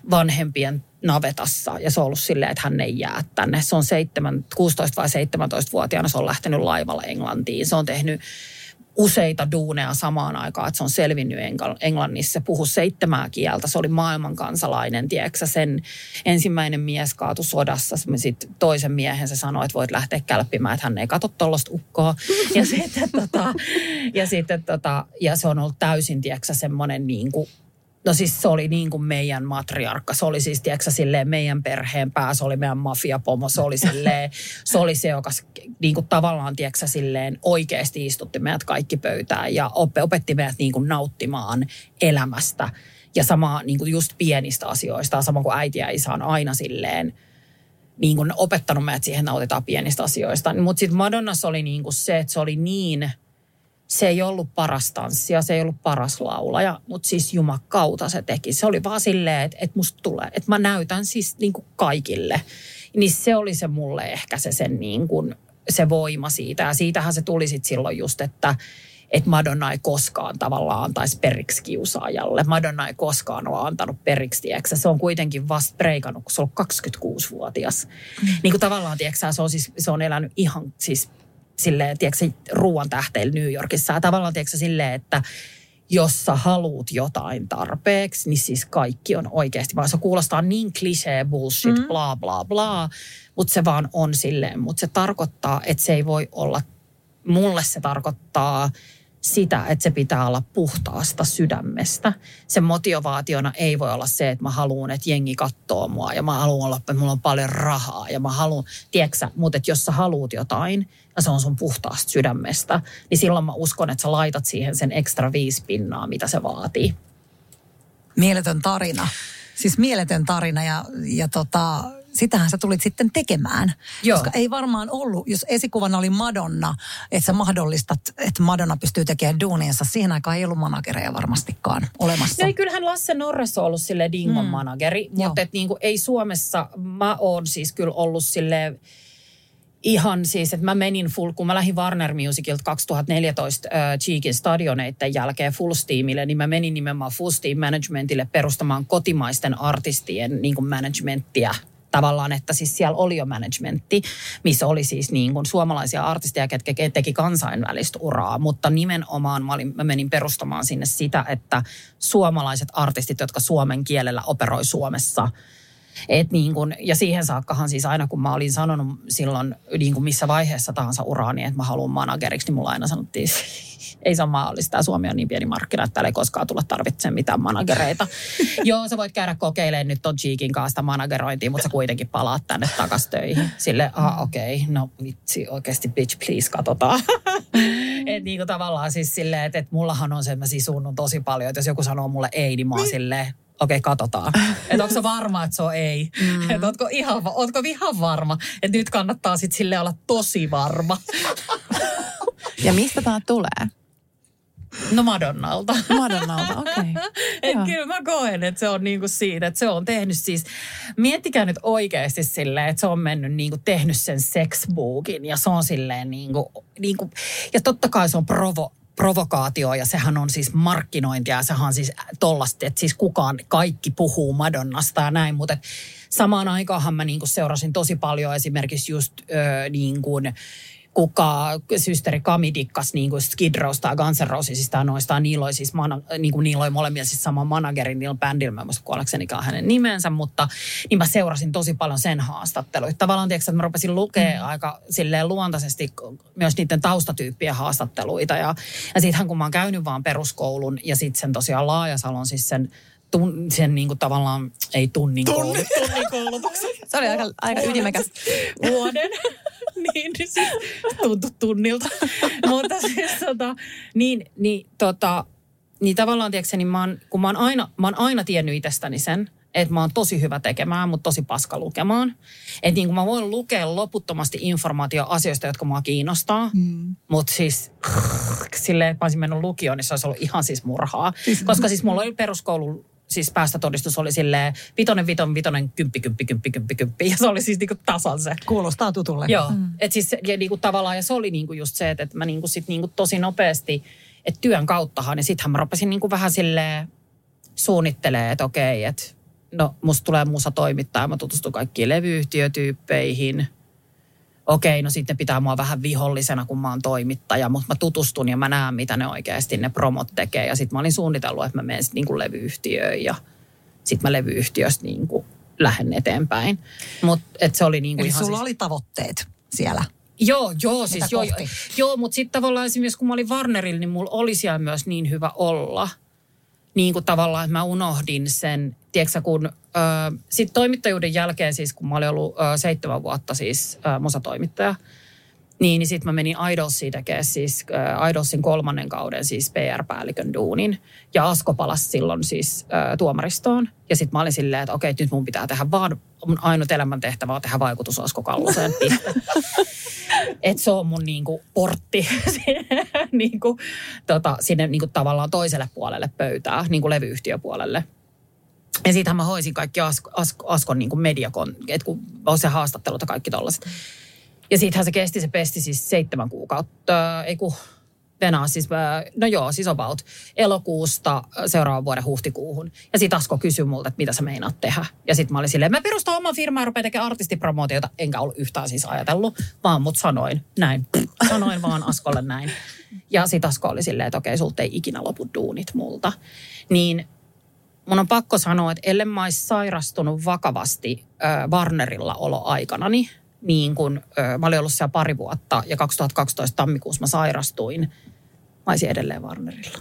vanhempien navetassa ja se on ollut silleen, että hän ei jää tänne. Se on 7, 16 vai 17-vuotiaana, se on lähtenyt laivalla Englantiin. Se on tehnyt useita duuneja samaan aikaan, että se on selvinnyt Englannissa. Se puhui seitsemää kieltä, se oli maailman kansalainen, tiedätkö Sen ensimmäinen mies kaatui sodassa, sitten toisen miehen se sanoi, että voit lähteä kälppimään, että hän ei katso tuollaista ukkoa. Ja sitten, tota, ja, sitten tota, ja se on ollut täysin, tiedätkö semmoinen niin kuin No siis se oli niin kuin meidän matriarkka. Se oli siis, tiedätkö, silleen meidän perheen pää, se oli meidän mafiapomo. Se oli, silleen, se, oli se, joka niin kuin tavallaan, tiedätkö, silleen oikeasti istutti meidät kaikki pöytään ja opetti meidät niin kuin nauttimaan elämästä. Ja sama niin kuin just pienistä asioista, sama kuin äiti ja isä on aina silleen niin kuin opettanut meidät siihen nautitaan pienistä asioista. Mutta sitten Madonnassa oli niin kuin se, että se oli niin – se ei ollut paras tanssia, se ei ollut paras laulaja, mutta siis jumakauta se teki. Se oli vaan silleen, että, että musta tulee, että mä näytän siis niin kuin kaikille. Niin se oli se mulle ehkä se, sen niin kuin, se voima siitä. Ja siitähän se tuli sitten silloin just, että, että Madonna ei koskaan tavallaan antaisi periksi kiusaajalle. Madonna ei koskaan ole antanut periksi, tiedätkö? Se on kuitenkin vasta breikannut, kun se on 26-vuotias. Mm. Niin kuin tavallaan, tiedätkö, se on, siis, se on elänyt ihan siis silleen, tiedätkö, ruoan tähteillä New Yorkissa. Ja tavallaan, tiedätkö, silleen, että jos sä haluut jotain tarpeeksi, niin siis kaikki on oikeasti, vaan se kuulostaa niin klisee bullshit, mm. bla bla bla, mutta se vaan on silleen. Mutta se tarkoittaa, että se ei voi olla, mulle se tarkoittaa sitä, että se pitää olla puhtaasta sydämestä. Sen motivaationa ei voi olla se, että mä haluan, että jengi katsoo mua ja mä haluan olla, että mulla on paljon rahaa ja mä haluan, tiedätkö mutta että jos sä haluat jotain ja se on sun puhtaasta sydämestä, niin silloin mä uskon, että sä laitat siihen sen ekstra viisi pinnaa, mitä se vaatii. Mieletön tarina. Siis mieletön tarina ja, ja tota, sitähän sä tulit sitten tekemään. Joo. Koska ei varmaan ollut, jos esikuvana oli Madonna, että sä mahdollistat, että Madonna pystyy tekemään duuniensa. Siihen aikaan ei ollut managereja varmastikaan olemassa. No ei, kyllähän Lasse Norres on ollut sille Dingon mm. manageri, mutta et niinku, ei Suomessa, mä oon siis kyllä ollut sille ihan siis, että mä menin full, kun mä lähdin Warner Musicilta 2014 äh, Cheekin stadioneiden jälkeen full steamille, niin mä menin nimenomaan full steam managementille perustamaan kotimaisten artistien niin kuin managementtia tavallaan, että siis siellä oli jo managementti, missä oli siis niin kuin suomalaisia artisteja, ketkä teki kansainvälistä uraa, mutta nimenomaan mä, olin, mä menin perustamaan sinne sitä, että suomalaiset artistit, jotka suomen kielellä operoi Suomessa, et niin kun, ja siihen saakkahan siis aina kun mä olin sanonut silloin niin kuin missä vaiheessa tahansa uraani, että mä haluan manageriksi, niin mulla aina sanottiin, ei se ole mahdollista. Suomi on niin pieni markkina, että täällä ei koskaan tulla tarvitsemaan mitään managereita. Joo, sä voit käydä kokeilemaan nyt ton Cheekin kanssa managerointia, mutta sä kuitenkin palaat tänne takas töihin. Sille, ah okei, okay, no vitsi oikeasti bitch please, katsotaan. että niin kuin tavallaan siis silleen, että, että mullahan on se, että mä sisuunnun tosi paljon, että jos joku sanoo mulle ei, niin mä oon niin. silleen, okei, okay, katsotaan. Että onko se varma, että se on ei. Mm. Että ootko ihan, ootko ihan varma, että nyt kannattaa sitten sille olla tosi varma. Ja mistä tämä tulee? No Madonnalta. Madonnalta, okei. Okay. kyllä mä koen, että se on niinku siitä, että se on tehnyt siis, miettikää nyt oikeasti silleen, että se on mennyt niinku tehnyt sen sexbookin ja se on silleen niinku, niinku ja totta kai se on provo, provokaatio ja sehän on siis markkinointia ja sehän on siis tollasta, että siis kukaan, kaikki puhuu Madonnasta ja näin, mutta samaan aikaan mä niin seurasin tosi paljon esimerkiksi just ö, niin kuin, kuka systeri Kami dikkas niin kuin Skid Rowsta ja Guns N' Rosesista noista. Niillä oli siis, mana, niin kuin niillä oli molemmilla siis sama managerin niillä bändillä. Mä en muista hänen nimensä, mutta niin mä seurasin tosi paljon sen haastatteluita. Tavallaan tiedätkö, että mä rupesin lukea mm. aika silleen luontaisesti myös niiden taustatyyppien haastatteluita. Ja, ja sittenhän kun mä oon käynyt vaan peruskoulun ja sitten sen tosiaan Laajasalon siis sen tun, sen niin kuin tavallaan, ei tunnin, Tunni. tunnin koulutuksen. Se oli aika, aika ytimekäs. Vuoden. niin, niin siis tuntui tunnilta. Mutta siis tota, niin, niin, tota, niin tavallaan, tiedätkö, niin mä oon, kun mä oon, aina, mä oon aina tiennyt itsestäni sen, että mä oon tosi hyvä tekemään, mutta tosi paska lukemaan. Että niin kuin mä voin lukea loputtomasti informaatio asioista, jotka mua kiinnostaa, mm. mutta siis silleen, että mä olisin mennyt lukioon, niin se olisi ollut ihan siis murhaa. Siis, Koska siis mulla oli peruskoulu siis päästötodistus oli silleen vitonen, viton, vitonen, kymppi, kymppi, kymppi, kymppi, kymppi. Ja se oli siis niinku tasan se. Kuulostaa tutulle. Joo, mm. et siis ja niinku tavallaan, ja se oli niinku just se, että, että mä niinku sit niinku tosi nopeasti, että työn kauttahan, ja sittenhän mä rupesin niinku vähän silleen suunnittelee, että okei, että no musta tulee musa toimittaja, mä tutustun kaikkiin levyyhtiötyyppeihin. Okei, no sitten pitää mua vähän vihollisena, kun mä oon toimittaja, mutta mä tutustun ja mä näen, mitä ne oikeasti ne promot tekee. Ja sitten mä olin suunnitellut, että mä menen sitten niinku levyyhtiöön ja sitten mä levyyhtiöstä niinku lähden eteenpäin. Mutta se oli niinku Eli ihan sulla siis... oli tavoitteet siellä. Joo, joo, siis joo, joo mutta sitten tavallaan esimerkiksi kun mä olin Warnerilla, niin mulla oli siellä myös niin hyvä olla. Niin kuin tavallaan, että mä unohdin sen, tiedätkö kun sitten toimittajuuden jälkeen siis, kun mä olin ollut seitsemän vuotta siis musatoimittaja, niin, niin sitten mä menin Idolsiin tekemään siis äh, Idolsin kolmannen kauden siis PR-päällikön duunin. Ja Asko palasi silloin siis äh, tuomaristoon. Ja sitten mä olin silleen, että okei, nyt mun pitää tehdä vaan, mun ainut elämäntehtävä on tehdä vaikutus Asko Kalloseen. että se on mun niinku portti sinne, niinku, tota, sinne niinku tavallaan toiselle puolelle pöytää, niinku levyyhtiöpuolelle. Ja siitähän mä hoisin kaikki Asko, Asko, Askon niin mediakon, että kun on se haastattelut ja kaikki tollaset. Ja siitähän se kesti, se pesti siis seitsemän kuukautta, ei kun Venäjä siis, äh, no joo, siis about elokuusta äh, seuraavan vuoden huhtikuuhun. Ja sit Asko kysyi multa, että mitä sä meinaat tehdä. Ja sit mä olin silleen, mä perustan oman firman ja rupean tekemään artistipromootiota. Enkä ollut yhtään siis ajatellut, vaan mut sanoin näin. Sanoin vaan Askolle näin. Ja sit Asko oli silleen, että okei, sulta ei ikinä lopu duunit multa. Niin mun on pakko sanoa, että ellen mä sairastunut vakavasti äh, Warnerilla oloaikanani, niin kun mä olin ollut siellä pari vuotta ja 2012 tammikuussa mä sairastuin, mä olisin edelleen Warnerilla.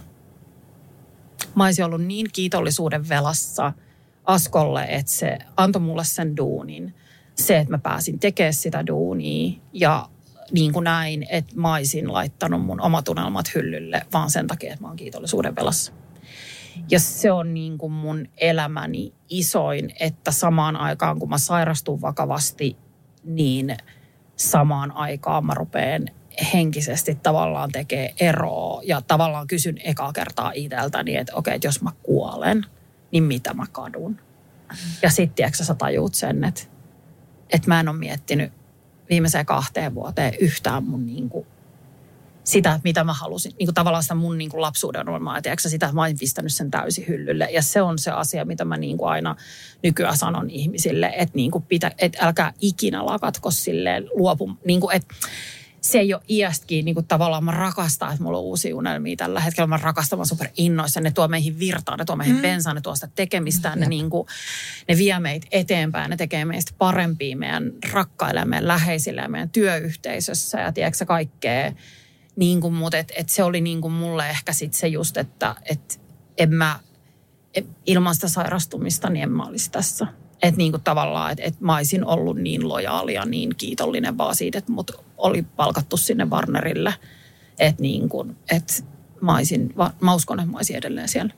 Mä olisin ollut niin kiitollisuuden velassa Askolle, että se antoi mulle sen duunin. Se, että mä pääsin tekemään sitä duunia ja niin kuin näin, että mä olisin laittanut mun omat unelmat hyllylle vaan sen takia, että mä oon kiitollisuuden velassa. Ja se on niin kuin mun elämäni isoin, että samaan aikaan kun mä sairastun vakavasti, niin samaan aikaan mä rupean henkisesti tavallaan tekee eroa ja tavallaan kysyn ekaa kertaa itseltäni, että okei, että jos mä kuolen, niin mitä mä kadun? Ja sitten tiedätkö sä tajuut sen, että, että mä en ole miettinyt viimeiseen kahteen vuoteen yhtään mun niin kuin sitä, mitä mä halusin, niin kuin tavallaan sitä mun niin kuin lapsuuden unelmaa, tiedätkö, sitä, että mä olin pistänyt sen täysin hyllylle. Ja se on se asia, mitä mä niin kuin aina nykyään sanon ihmisille, että, niin kuin pitä, että älkää ikinä lakatko silleen luopu, niin kuin, että se ei ole iästäkin niin kuin tavallaan mä rakastan, että mulla on uusia unelmia tällä hetkellä. Mä rakastan, mä oon super innoissa. Ne tuo meihin virtaan, ne tuo meihin mm. bensaan, ne tuo sitä tekemistä. Ne, niin kuin, ne vie meitä eteenpäin, ne tekee meistä parempia meidän rakkaille meidän läheisille ja meidän työyhteisössä ja tiedätkö kaikkea. Niin kuin, mutta et, et se oli niin kuin mulle ehkä sit se just, että et en mä, ilman sitä sairastumista, niin en mä olisi tässä. Että niin tavallaan, että et mä olisin ollut niin lojaali ja niin kiitollinen vaan siitä, että mut oli palkattu sinne Warnerille. Että niin kuin, että mä, olisin, mä uskon, että mä olisin edelleen siellä.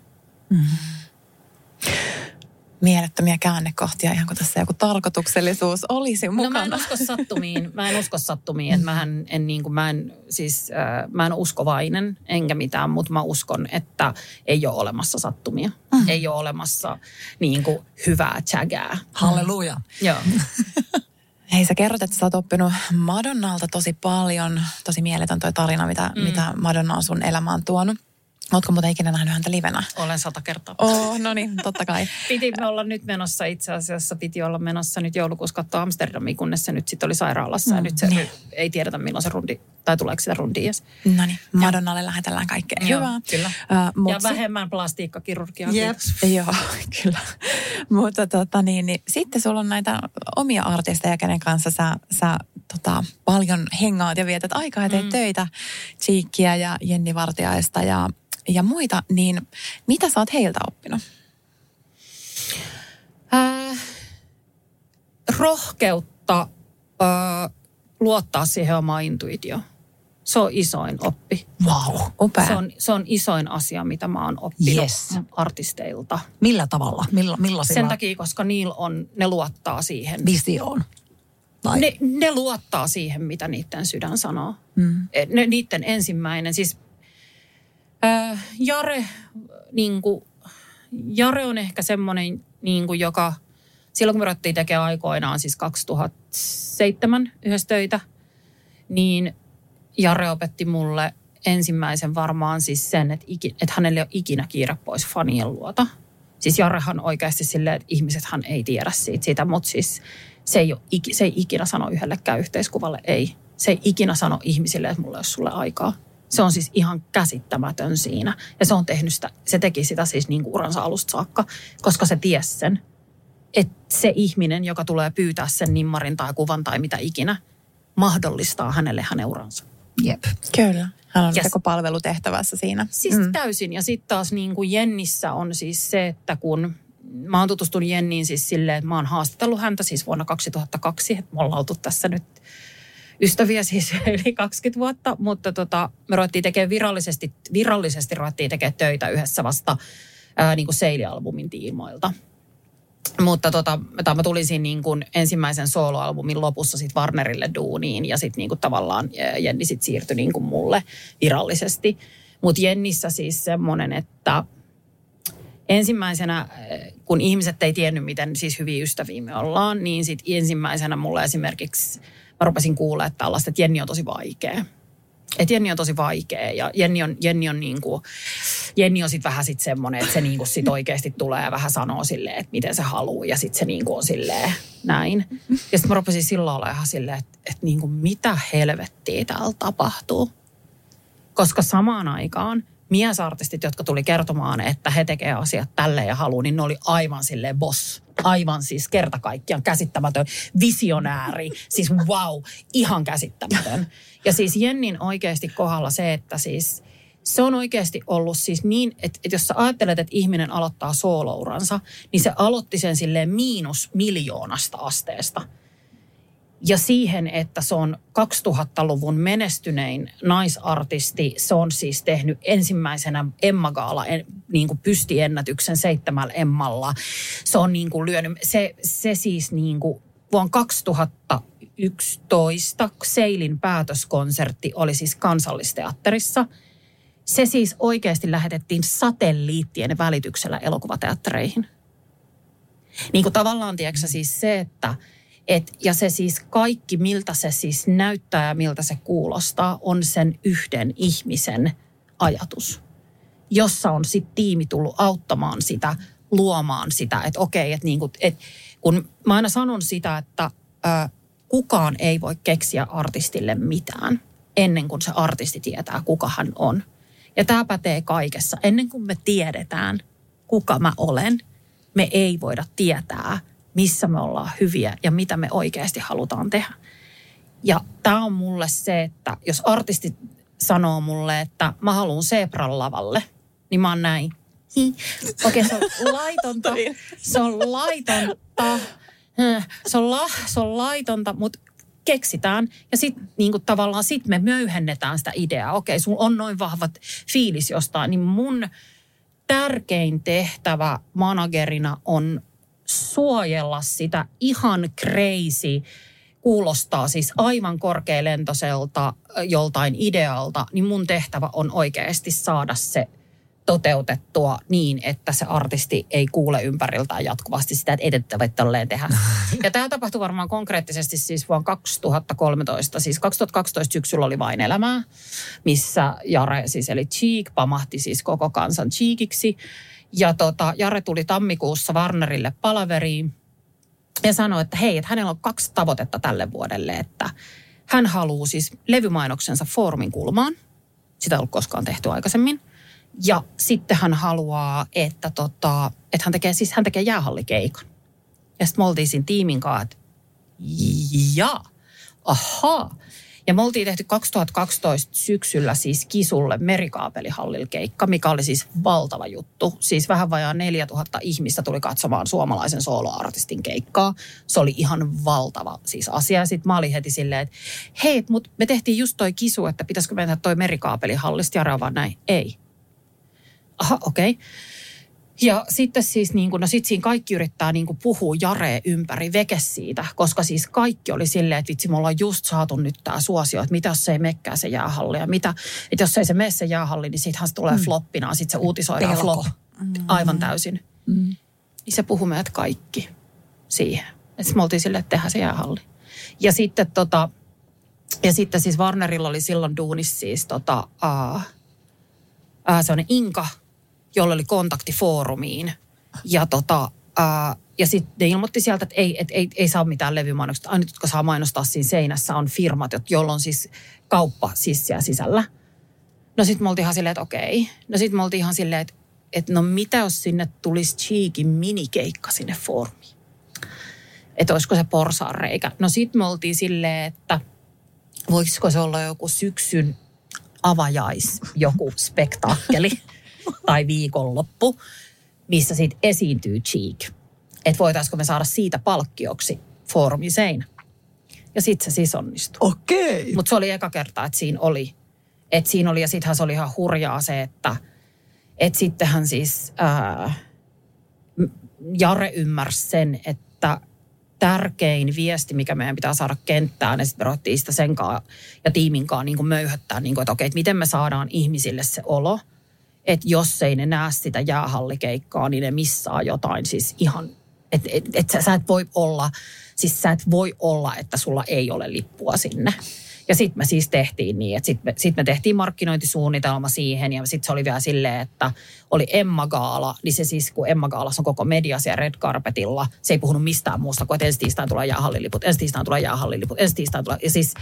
Mielettömiä käännekohtia, ihan kuin tässä joku tarkoituksellisuus olisi mukana. No mä en usko sattumiin. Mä en usko sattumiin. Että mähän en, niin kuin, mä en, siis, äh, mä en uskovainen enkä mitään, mutta mä uskon, että ei ole olemassa sattumia. Mm. Ei ole olemassa niin kuin, hyvää tsägää. Halleluja. Joo. Hei, sä kerrot, että sä oot oppinut Madonnalta tosi paljon. Tosi mieletön toi tarina, mitä, mm. mitä Madonna on sun elämään tuonut. Ootko muuten ikinä nähnyt häntä livenä? Olen sata kertaa. Oh, no niin, totta kai. Piti olla nyt menossa itse asiassa, piti olla menossa nyt joulukuussa katsoa Amsterdamiin, kunnes se nyt sitten oli sairaalassa. Mm, ja nyt se niin. ei tiedetä milloin se rundi, tai tuleeko sitä rundia edes. No niin, Madonnalle lähetellään kaikkea Joo, hyvää. Kyllä. Uh, mut ja sit- vähemmän plastiikkakirurgiaa. Jep. Joo, kyllä. Mutta tota, niin, niin, sitten sulla on näitä omia artisteja, kenen kanssa sä, sä tota, paljon hengaat ja vietät aikaa ja teet mm. töitä. Cheekkiä ja Jenni Vartiaista ja, ja muita. Niin mitä sä oot heiltä oppinut? Äh, rohkeutta äh, luottaa siihen omaan intuitioon. Se on isoin oppi. Wow. Upea. Se on, se on isoin asia, mitä mä oon oppinut Yes. artisteilta. Millä tavalla? Milla, millaisilla Sen takia, koska niillä on, ne luottaa siihen. visioon? Ne, ne luottaa siihen, mitä niiden sydän sanoo. Mm. Ne, niiden ensimmäinen, siis Jare, niin kuin, Jare on ehkä semmoinen, niin kuin joka, silloin kun me ruvettiin tekemään aikoinaan, siis 2007 yhdessä töitä, niin Jare opetti mulle ensimmäisen varmaan siis sen, että, iki, että hänelle ei ole ikinä kiire pois fanien luota. Siis Jarrehan oikeasti silleen, että ihmisethän ei tiedä siitä, siitä mutta siis se ei, ole, se ei ikinä sano yhdellekään yhteiskuvalle ei. Se ei ikinä sano ihmisille, että mulla ei ole sulle aikaa. Se on siis ihan käsittämätön siinä. Ja se on tehnyt sitä, se teki sitä siis niin kuin uransa alusta saakka, koska se tiesi sen, että se ihminen, joka tulee pyytää sen nimmarin tai kuvan tai mitä ikinä, mahdollistaa hänelle hänen uransa. Jep. Kyllä. Hän on Yes. yes. palvelutehtävässä siinä. Siis mm. täysin. Ja sitten taas niin kuin Jennissä on siis se, että kun mä oon tutustunut Jenniin siis silleen, että mä oon haastatellut häntä siis vuonna 2002, että me ollaan oltu tässä nyt ystäviä siis yli 20 vuotta, mutta tota, me ruvettiin tekemään virallisesti, virallisesti ruvettiin tekemään töitä yhdessä vasta ää, niin kuin Seili-albumin tiimoilta. Mutta tota, tai mä tulin siinä niin kuin ensimmäisen soloalbumin lopussa sit Warnerille duuniin ja sitten niin tavallaan Jenni sit siirtyi niin kuin mulle virallisesti. Mutta Jennissä siis semmoinen, että ensimmäisenä, kun ihmiset ei tiennyt, miten siis hyviä ystäviä me ollaan, niin sitten ensimmäisenä mulle esimerkiksi, mä rupesin että tällaista, että Jenni on tosi vaikea. Että Jenni on tosi vaikea ja Jenni on, Jenni on niin kuin, Jenni on sitten vähän sitten semmoinen, että se niin kuin sit oikeasti tulee ja vähän sanoo silleen, että miten se haluaa ja sitten se niin kuin on silleen näin. Ja sitten mä rupesin silloin olla ihan silleen, että, että niin kuin mitä helvettiä täällä tapahtuu koska samaan aikaan miesartistit, jotka tuli kertomaan, että he tekee asiat tälle ja haluaa, niin ne oli aivan silleen boss. Aivan siis kerta kaikkiaan käsittämätön, visionääri, siis wow, ihan käsittämätön. Ja siis Jennin oikeasti kohdalla se, että siis se on oikeasti ollut siis niin, että, että jos sä ajattelet, että ihminen aloittaa soolouransa, niin se aloitti sen silleen miinus miljoonasta asteesta ja siihen, että se on 2000-luvun menestynein naisartisti. Se on siis tehnyt ensimmäisenä Emma Gaala niin kuin pystiennätyksen seitsemällä Emmalla. Se on niin kuin lyönyt, se, se siis niin kuin vuonna 2011 Seilin päätöskonsertti oli siis kansallisteatterissa. Se siis oikeasti lähetettiin satelliittien välityksellä elokuvateattereihin. Niin kuin tavallaan, tiedätkö siis se, että – et, ja se siis kaikki, miltä se siis näyttää ja miltä se kuulostaa, on sen yhden ihmisen ajatus. Jossa on sitten tiimi tullut auttamaan sitä, luomaan sitä, että okei, että niinku, et, kun mä aina sanon sitä, että ö, kukaan ei voi keksiä artistille mitään ennen kuin se artisti tietää, kuka hän on. Ja tämä pätee kaikessa. Ennen kuin me tiedetään, kuka mä olen, me ei voida tietää, missä me ollaan hyviä ja mitä me oikeasti halutaan tehdä. Ja tämä on mulle se, että jos artisti sanoo mulle, että mä haluan Zebran lavalle, niin mä oon näin. Okei, se on laitonta. Se on laitonta. Se on, la, se on laitonta, mutta keksitään ja sitten niin tavallaan sit me möyhennetään sitä ideaa. Okei, sulla on noin vahvat fiilis jostain, niin mun tärkein tehtävä managerina on suojella sitä ihan crazy, kuulostaa siis aivan korkealentoiselta joltain idealta, niin mun tehtävä on oikeasti saada se toteutettua niin, että se artisti ei kuule ympäriltään jatkuvasti sitä, että edettävät tolleen tehdä. Ja tämä tapahtui varmaan konkreettisesti siis vuonna 2013. Siis 2012 syksyllä oli vain elämää, missä Jare siis eli Cheek pamahti siis koko kansan Cheekiksi. Ja tota, Jare tuli tammikuussa Warnerille palaveriin ja sanoi, että hei, että hänellä on kaksi tavoitetta tälle vuodelle, että hän haluaa siis levymainoksensa foorumin kulmaan. Sitä ei ollut koskaan tehty aikaisemmin. Ja sitten hän haluaa, että, tota, että hän tekee, siis hän tekee jäähallikeikan. Ja sitten me oltiin siinä tiimin kanssa, että ja, ahaa. Ja me oltiin tehty 2012 syksyllä siis Kisulle merikaapelihallilla keikka, mikä oli siis valtava juttu. Siis vähän vajaa 4000 ihmistä tuli katsomaan suomalaisen soloartistin keikkaa. Se oli ihan valtava siis asia. Sitten mä olin heti silleen, että hei, mutta me tehtiin just toi kisu, että pitäisikö mennä toi merikaapelihallista. Ja vaan näin, ei. Aha, okei. Okay. Ja sitten siis niin kuin, no sit siinä kaikki yrittää niin kuin puhua Jare ympäri veke siitä, koska siis kaikki oli silleen, että vitsi, me ollaan just saatu nyt tämä suosio, että mitä jos se ei mekkää se jäähalli ja mitä, että jos ei se mene se jäähalli, niin sittenhän se tulee mm. floppina, sitten se uutisoidaan Pelko. flop. aivan täysin. Mm. Niin se puhui meidät kaikki siihen. Että me oltiin silleen, että tehdään se jäähalli. Ja sitten tota, ja sitten siis Warnerilla oli silloin duunis siis tota, uh, uh, se on Inka, jolla oli kontakti foorumiin. Ja tota, ja sitten ne ilmoitti sieltä, että ei, et, ei, ei saa mitään levymainoksia. Ainut, jotka saa mainostaa siinä seinässä, on firmat, joilla on siis kauppa siis siellä sisällä. No sitten me oltiin ihan silleen, että okei. No sitten me oltiin ihan silleen, että, että no mitä jos sinne tulisi Cheekin minikeikka sinne foorumiin? Että olisiko se porsaanreikä? No sitten me oltiin silleen, että voisiko se olla joku syksyn avajais, joku spektaakkeli tai viikonloppu, missä sitten esiintyy Cheek että voitaisiko me saada siitä palkkioksi foorumin seinä. Ja sitten se siis onnistui. Okei. Mutta se oli eka kerta, että siinä oli. Että siinä oli, ja sittenhän se oli ihan hurjaa se, että et sittenhän siis ää, Jare ymmärsi sen, että tärkein viesti, mikä meidän pitää saada kenttään, ja sitten me sitä sen ja tiimin kanssa niin möyhöttää, niin kuin, että okei, että miten me saadaan ihmisille se olo, että jos ei ne näe sitä jäähallikeikkaa, niin ne missaa jotain siis ihan että et, et sä, sä et voi olla, siis sä et voi olla, että sulla ei ole lippua sinne. Ja sitten me siis tehtiin niin, että sitten me, sit me tehtiin markkinointisuunnitelma siihen ja sitten se oli vielä silleen, että oli Emma Gaala, niin se siis kun Emma Gaalassa on koko media siellä Red Carpetilla, se ei puhunut mistään muusta kuin, että ensi tiistain tulee jäähalliliput, ensi tiistain tulee jäähalliliput, ensi tiistain tulee, ja siis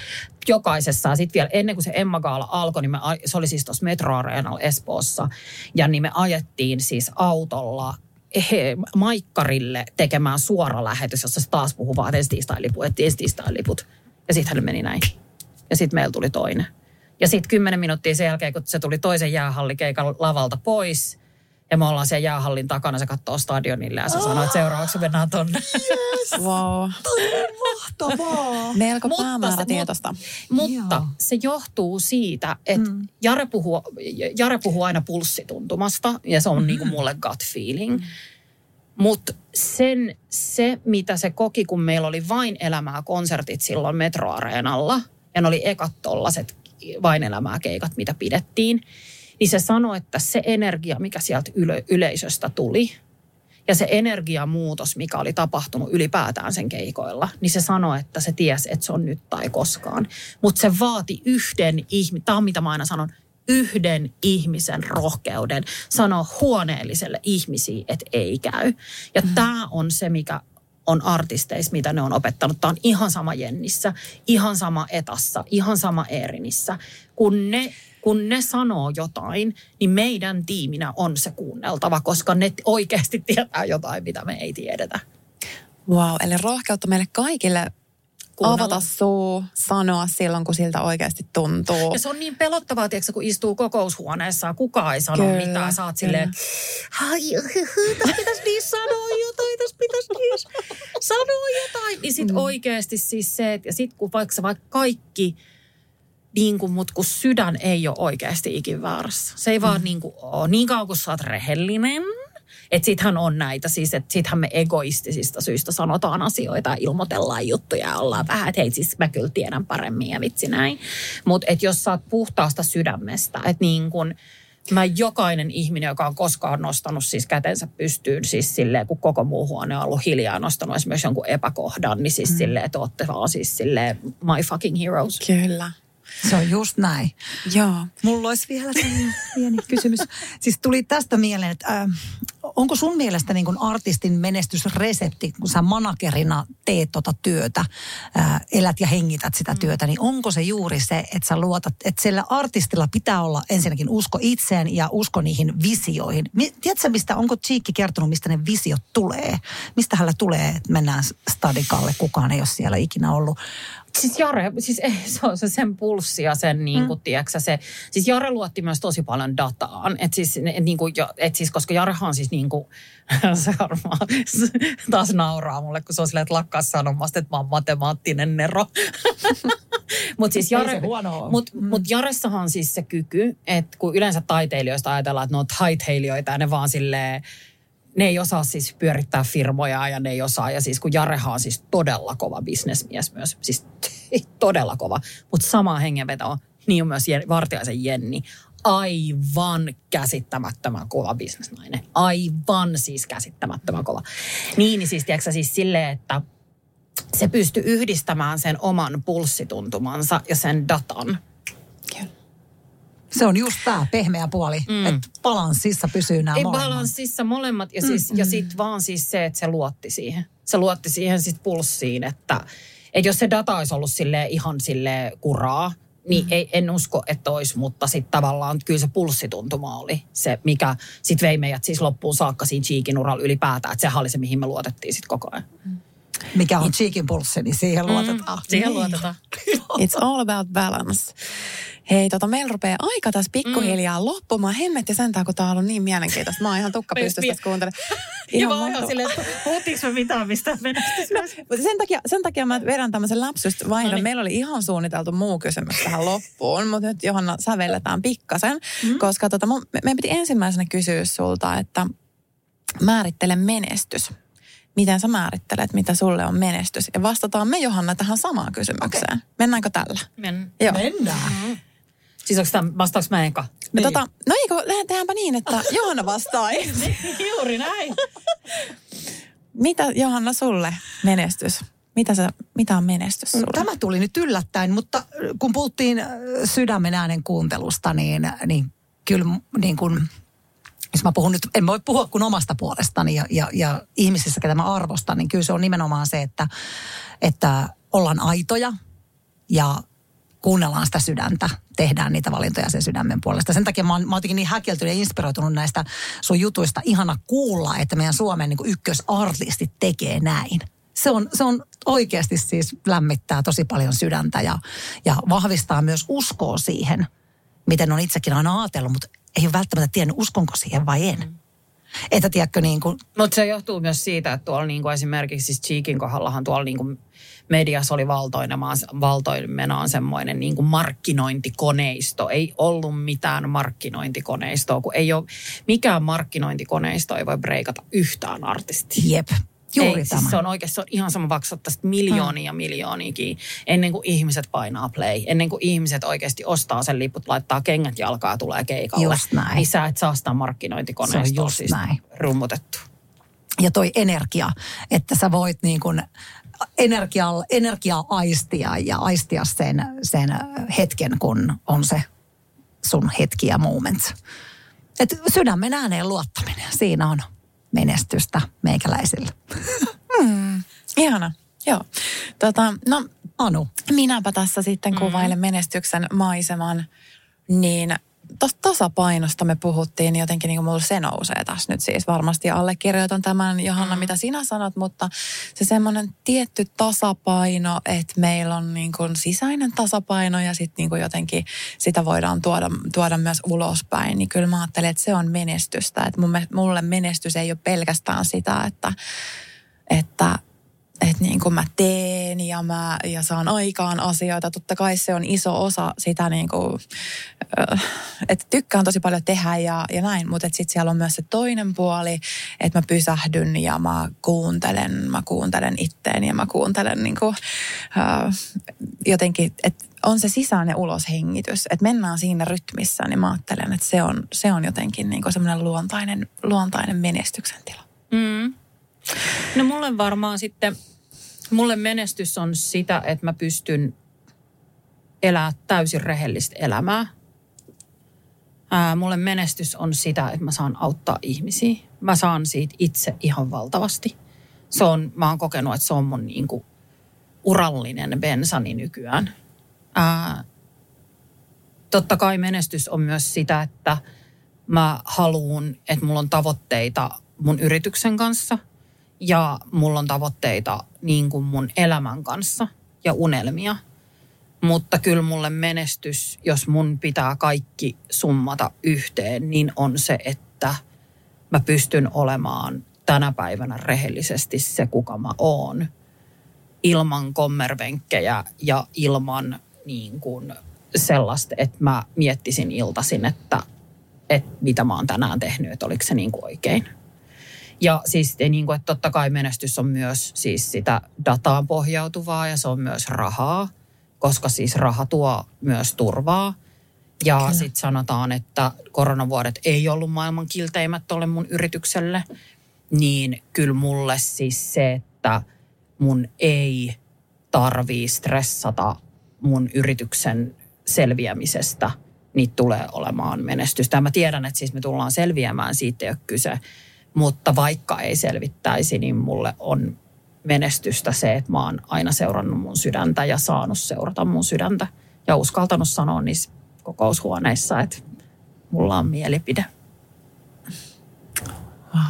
jokaisessa, sitten vielä ennen kuin se Emma Gaala alkoi, niin me, se oli siis tuossa Metro Areenalla Espoossa, ja niin me ajettiin siis autolla he, Maikkarille tekemään suora lähetys, jossa se taas puhuu vaan, että ensi tiistain-liput, että ensi tiistain-liput. Ja sitten hän meni näin. Ja sitten meillä tuli toinen. Ja sitten kymmenen minuuttia sen jälkeen, kun se tuli toisen jäähallikeikan lavalta pois, ja me ollaan siellä jäähallin takana, se katsoo stadionille ja se oh. sanoo, että seuraavaksi mennään tonne. Yes. Wow. Mahtavaa. Melko päämäärätietoista. Mutta, mutta se johtuu siitä, että mm. Jare, puhuu, Jare puhuu aina pulssituntumasta ja se on mm. niin kuin mulle gut feeling. Mm. Mutta sen, se, mitä se koki, kun meillä oli vain elämää konsertit silloin metroareenalla, ja ne oli ekat tollaset vain elämää keikat, mitä pidettiin, niin se sanoi, että se energia, mikä sieltä yle, yleisöstä tuli, ja se energiamuutos, mikä oli tapahtunut ylipäätään sen keikoilla, niin se sanoi, että se tiesi, että se on nyt tai koskaan. Mutta se vaati yhden ihmisen, tämä on mitä mä aina sanon, yhden ihmisen rohkeuden sanoa huoneelliselle ihmisiä, että ei käy. Ja mm. tämä on se, mikä on artisteissa, mitä ne on opettanut. Tämä on ihan sama Jennissä, ihan sama Etassa, ihan sama Eerinissä. Kun ne kun ne sanoo jotain, niin meidän tiiminä on se kuunneltava, koska ne oikeasti tietää jotain, mitä me ei tiedetä. Wow, eli rohkeutta meille kaikille Kuunnella. avata suu, sanoa silloin, kun siltä oikeasti tuntuu. Ja se on niin pelottavaa, tiedätkö, kun istuu kokoushuoneessa kukaan ei sano kyllä, mitään. Sä oot silleen, tässä pitäisi niin sanoa jotain, tässä pitäisi niin sanoa jotain. Niin sit mm. oikeasti siis se, että sit kun vaikka, vaikka kaikki niin kuin, mutta kun sydän ei ole oikeasti ikin väärässä. Se ei mm. vaan niin kuin ole. Niin kauan kun sä oot rehellinen, että sittenhän on näitä siis, että sittenhän me egoistisista syistä sanotaan asioita ja ilmoitellaan juttuja ja ollaan vähän, että hei siis mä kyllä tiedän paremmin ja vitsi näin. Mutta että jos sä oot puhtaasta sydämestä, että niin kuin, mä jokainen ihminen, joka on koskaan nostanut siis kätensä pystyyn, siis silleen, kun koko muu huone on ollut hiljaa nostanut esimerkiksi jonkun epäkohdan, niin siis mm. silleen, että ootte vaan siis silleen my fucking heroes. Kyllä. Se on just näin. Joo. Mulla olisi vielä pieni kysymys. Siis tuli tästä mieleen, että äh, onko sun mielestä niin kuin artistin menestysresepti, kun sä managerina teet tota työtä, äh, elät ja hengität sitä mm. työtä, niin onko se juuri se, että sä luotat, että sillä artistilla pitää olla ensinnäkin usko itseen ja usko niihin visioihin. Tiedätkö, mistä, onko Cheekki kertonut, mistä ne visiot tulee? Mistä hänellä tulee, että mennään stadikalle, kukaan ei ole siellä ikinä ollut. Siis Jare, siis ei, se on se sen pulssi ja sen niin kuin, mm. tiedätkö, se, siis Jare luotti myös tosi paljon dataan. Et siis, et, niin kuin, et siis, koska Jarehan siis niin kuin, se varmaan taas nauraa mulle, kun se on silleen, että lakkaa sanomasta, että mä oon matemaattinen nero. mutta siis Jare, mut, mm. mut Jaressahan on siis se kyky, että kun yleensä taiteilijoista ajatellaan, että ne on taiteilijoita ja ne vaan silleen, ne ei osaa siis pyörittää firmoja ja ne ei osaa. Ja siis kun Jareha on siis todella kova bisnesmies myös, siis todella kova. Mutta sama hengenveto, niin on myös Vartiaisen Jenni. aivan käsittämättömän kova bisnesnainen. Aivan siis käsittämättömän kova. Niin, niin siis tiedätkö siis silleen, että se pystyy yhdistämään sen oman pulssituntumansa ja sen datan. Se on just tämä pehmeä puoli, mm. että balanssissa pysyy nämä Ei molemmat. balanssissa molemmat ja, siis, ja sitten vaan siis se, että se luotti siihen. Se luotti siihen sitten pulssiin, että, että jos se data olisi ollut sille ihan sille kuraa, niin ei, en usko, että olisi, mutta sitten tavallaan kyllä se pulssituntuma oli se, mikä sitten vei meidät siis loppuun saakka siinä Cheekin uralla ylipäätään. Että sehän oli se, mihin me luotettiin sitten koko ajan. Mikä on cheekin pulssi, niin siihen luotetaan. Siihen luotetaan. It's all about balance. Hei, tota, meillä rupeaa aika tässä pikkuhiljaa mm. loppumaan. Hemmetti sentään, kun tää on ollut niin mielenkiintoista. Mä oon ihan tukka pystystä tässä kuuntelen. Ja mä oon ihan silleen, että puhuttiinko me mitään mistä menestys? Mutta sen takia, sen takia mä vedän tämmöisen lapsusta vaihdon. No niin. Meillä oli ihan suunniteltu muu kysymys tähän loppuun, mutta nyt Johanna sävelletään pikkasen, mm. koska tota, mun, me, meidän piti ensimmäisenä kysyä sulta, että määrittele menestys. Miten sä määrittelet, mitä sulle on menestys? Ja vastataan me Johanna tähän samaan kysymykseen. Okay. Mennäänkö tällä? Men. Joo. Mennään. Siis onko tämä, vastaaks mä eka? Niin. Tota, no eikö, tehdäänpä niin, että Johanna vastaa. Juuri näin. mitä Johanna sulle menestys? Mitä, sä, mitä on menestys sulle? Tämä tuli nyt yllättäen, mutta kun puhuttiin äh, sydämen äänen kuuntelusta, niin, niin kyllä niin kuin, jos mä puhun nyt, en voi puhua kuin omasta puolestani ja, ja, ja ihmisissä, ketä mä arvostan, niin kyllä se on nimenomaan se, että, että ollaan aitoja ja kuunnellaan sitä sydäntä, tehdään niitä valintoja sen sydämen puolesta. Sen takia mä oon, mä oon niin häkeltynyt ja inspiroitunut näistä sun jutuista. Ihana kuulla, että meidän Suomen niin ykkösartistit tekee näin. Se on, se on oikeasti siis lämmittää tosi paljon sydäntä ja, ja vahvistaa myös uskoa siihen, miten on itsekin aina ajatellut, mutta ei ole välttämättä tiennyt, uskonko siihen vai en. Mm. Että tiedätkö niin kuin, Mutta se johtuu myös siitä, että tuolla niinku esimerkiksi siis Cheekin kohdallahan tuolla niinku mediassa oli valtoinemaan, valtoimenaan semmoinen niinku markkinointikoneisto. Ei ollut mitään markkinointikoneistoa, kun ei ole, mikään markkinointikoneisto ei voi breikata yhtään artistia. jep, juuri ei, tämä. Siis se on oikeasti se on ihan sama maksattaa miljoonia ja miljooniakin ennen kuin ihmiset painaa play. Ennen kuin ihmiset oikeasti ostaa sen liput, laittaa kengät jalkaa ja tulee keikalle. Just näin. Niin sä et saa sitä markkinointikoneistoa Se on just siis näin. rummutettu. ja toi energia, että sä voit niin kuin energiaa, energiaa aistia ja aistia sen, sen hetken, kun on se sun hetki ja moment. Et sydämen ääneen luottaminen, siinä on menestystä meikäläisillä. Ihana. Joo. Tota, no, Anu, minäpä tässä sitten kuvailen menestyksen maiseman, niin tuosta tasapainosta me puhuttiin, niin jotenkin niin kuin mulla se nousee tässä nyt siis. Varmasti allekirjoitan tämän, Johanna, mitä sinä sanot, mutta se semmoinen tietty tasapaino, että meillä on niin kuin sisäinen tasapaino ja sitten niin kuin jotenkin sitä voidaan tuoda, tuoda myös ulospäin, niin kyllä mä ajattelen, että se on menestystä. Että mulle menestys ei ole pelkästään sitä, että, että että niin kuin mä teen ja mä ja saan aikaan asioita. Totta kai se on iso osa sitä niin kuin, ö, että tykkään tosi paljon tehdä ja, ja näin, mutta sitten siellä on myös se toinen puoli, että mä pysähdyn ja mä kuuntelen, mä kuuntelen itteeni ja mä kuuntelen niin kuin, ö, jotenkin, että on se sisään ja ulos hengitys, että mennään siinä rytmissä, niin mä ajattelen, että se on, se on jotenkin niin semmoinen luontainen, luontainen menestyksen tila. Mm. No mulle varmaan sitten, mulle menestys on sitä, että mä pystyn elää täysin rehellistä elämää. Ää, mulle menestys on sitä, että mä saan auttaa ihmisiä. Mä saan siitä itse ihan valtavasti. Se on, mä oon kokenut, että se on mun niinku urallinen bensani nykyään. Ää, totta kai menestys on myös sitä, että mä haluun, että mulla on tavoitteita mun yrityksen kanssa ja mulla on tavoitteita niin kuin mun elämän kanssa ja unelmia. Mutta kyllä mulle menestys, jos mun pitää kaikki summata yhteen, niin on se, että mä pystyn olemaan tänä päivänä rehellisesti se, kuka mä oon. Ilman kommervenkkejä ja ilman niin kuin sellaista, että mä miettisin iltasin, että, että mitä mä oon tänään tehnyt, että oliko se niin kuin oikein. Ja siis niin kuin, että totta kai menestys on myös siis sitä dataan pohjautuvaa ja se on myös rahaa, koska siis raha tuo myös turvaa. Ja sitten sanotaan, että koronavuodet ei ollut maailman kilteimmät tuolle mun yritykselle. Niin kyllä mulle siis se, että mun ei tarvii stressata mun yrityksen selviämisestä, niin tulee olemaan menestystä. Ja mä tiedän, että siis me tullaan selviämään, siitä ei ole kyse. Mutta vaikka ei selvittäisi, niin mulle on menestystä se, että mä oon aina seurannut mun sydäntä ja saanut seurata mun sydäntä. Ja uskaltanut sanoa niissä kokoushuoneissa, että mulla on mielipide. Wow.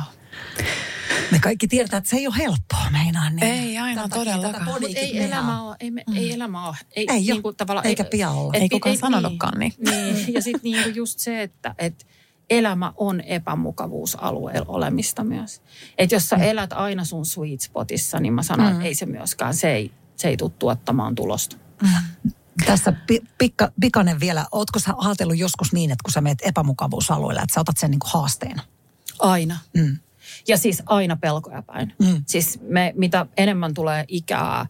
Me kaikki tiedetään, että se ei ole helppoa meinaa. Niin Ei aina todellakaan. tätä Mut podiikin ei elämä ole, ei, me, ei elämä ole. Ei, Ei niinku oo, tavallaan- eikä pian olla. Ei kukaan sanonutkaan niin. niin. Ja sitten niinku just se, että et elämä on epämukavuusalueella olemista myös. Että jos sä elät aina sun sweet spotissa, niin mä sanon, että ei se myöskään, se ei, se ei tule tuottamaan tulosta. Tässä pi, pikka, pikainen vielä. Ootko sä ajatellut joskus niin, että kun sä meet epämukavuusalueelle, että sä otat sen niin kuin haasteena? Aina. Mm. Ja siis aina pelkoja päin. Mm. Siis me, mitä enemmän tulee ikää,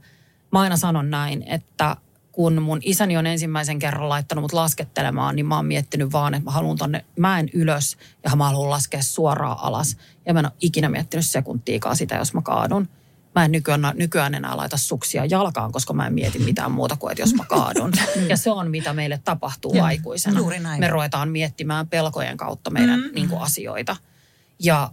mä aina sanon näin, että kun mun isäni on ensimmäisen kerran laittanut mut laskettelemaan, niin mä oon miettinyt vaan, että mä haluan tonne mäen ylös ja mä haluan laskea suoraan alas. Ja mä en ole ikinä miettinyt sekuntiikaan sitä, jos mä kaadun. Mä en nykyään, nykyään enää laita suksia jalkaan, koska mä en mieti mitään muuta kuin, että jos mä kaadun. ja se on, mitä meille tapahtuu Joo, aikuisena. juuri näin. Me ruvetaan miettimään pelkojen kautta meidän mm. niin kuin, asioita. Ja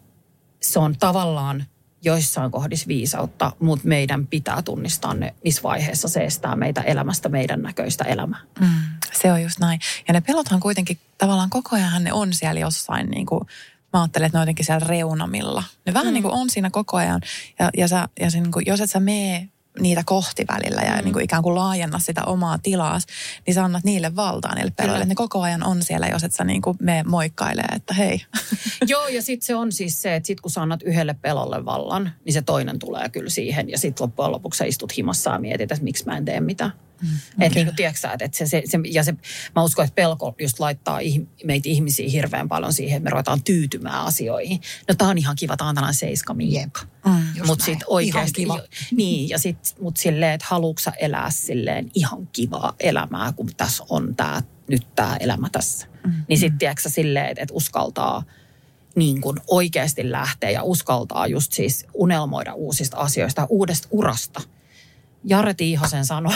se on tavallaan joissain kohdissa viisautta, mutta meidän pitää tunnistaa ne, missä vaiheessa se estää meitä elämästä meidän näköistä elämää. Mm, se on just näin. Ja ne pelothan kuitenkin tavallaan koko ajan ne on siellä jossain niin kuin, mä ajattelen, että ne on jotenkin siellä reunamilla. Ne vähän mm. niin kuin on siinä koko ajan. Ja, ja, sä, ja se, niin kuin, jos et sä mee niitä kohti välillä ja mm. niin kuin ikään kuin laajenna sitä omaa tilaas, niin sä annat niille valtaa niille peloille. Ne koko ajan on siellä, jos et sä niin kuin mene moikkailee, että hei. Joo, ja sitten se on siis se, että sit kun sä annat yhdelle pelolle vallan, niin se toinen tulee kyllä siihen. Ja sitten loppujen lopuksi sä istut himassa ja mietit, että miksi mä en tee mitään. Mm, okay. Että niin kuin, tiedätkö että et se, se, se, ja se, mä uskon, että pelko just laittaa ih, meitä ihmisiä hirveän paljon siihen, että me ruvetaan tyytymään asioihin. No tää on ihan kiva, tää on tällainen seiska miekka. Just Mutta sitten oikeasti, Ihan kiva. niin, ja sitten mut silleen, että haluatko elää silleen ihan kivaa elämää, kun tässä on tää, nyt tämä elämä tässä. Mm. Niin sitten tiedätkö silleen, että, että uskaltaa niin kuin oikeasti lähteä ja uskaltaa just siis unelmoida uusista asioista uudesta urasta. Jare Tiihosen sanoi,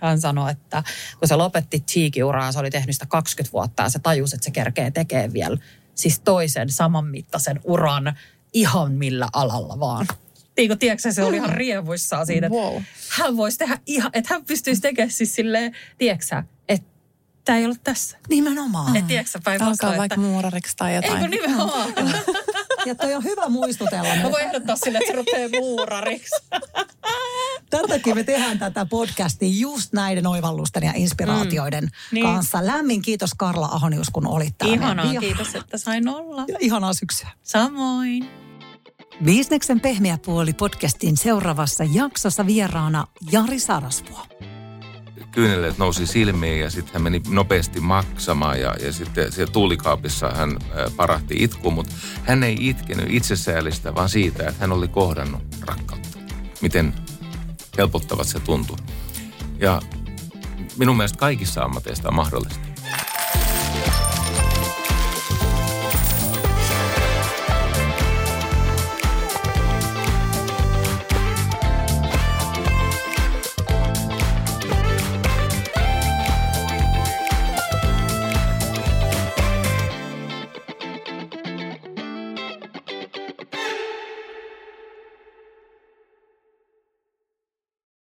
hän sanoi, että kun se lopetti Cheeky-uraa, se oli tehnyt sitä 20 vuotta ja se tajusi, että se kerkee tekee vielä siis toisen samanmittaisen uran ihan millä alalla vaan. Niin kuin, tiedätkö, se oli ihan rievuissaan siitä, että Wow. hän voisi tehdä ihan, että hän pystyisi tekemään siis silleen, tiedätkö että tämä ei ole tässä. Nimenomaan. Että tiedätkö sä, Alkaa päinvastoin, vaikka että muurariksi tai jotain. eikö nimenomaan. Ja toi on hyvä muistutella. Mä voin ehdottaa sille, että se rupeaa muurariksi. tämän takia me tehdään tätä podcastia just näiden oivallusten ja inspiraatioiden mm. Niin. kanssa. Lämmin kiitos Karla Ahonius, kun olit täällä. Ihanaa, Ja- kiitos, että sain olla. Ja ihanaa syksyä. Samoin. Bisneksen pehmeä puoli podcastin seuraavassa jaksossa vieraana Jari Sarasvuo. kyyneleet nousi silmiin ja sitten hän meni nopeasti maksamaan ja, ja sitten siellä tuulikaapissa hän parahti itkuun, mutta hän ei itkenyt itsesäälistä, vaan siitä, että hän oli kohdannut rakkautta. Miten helpottavat se tuntui. Ja minun mielestä kaikissa ammateissa on mahdollista.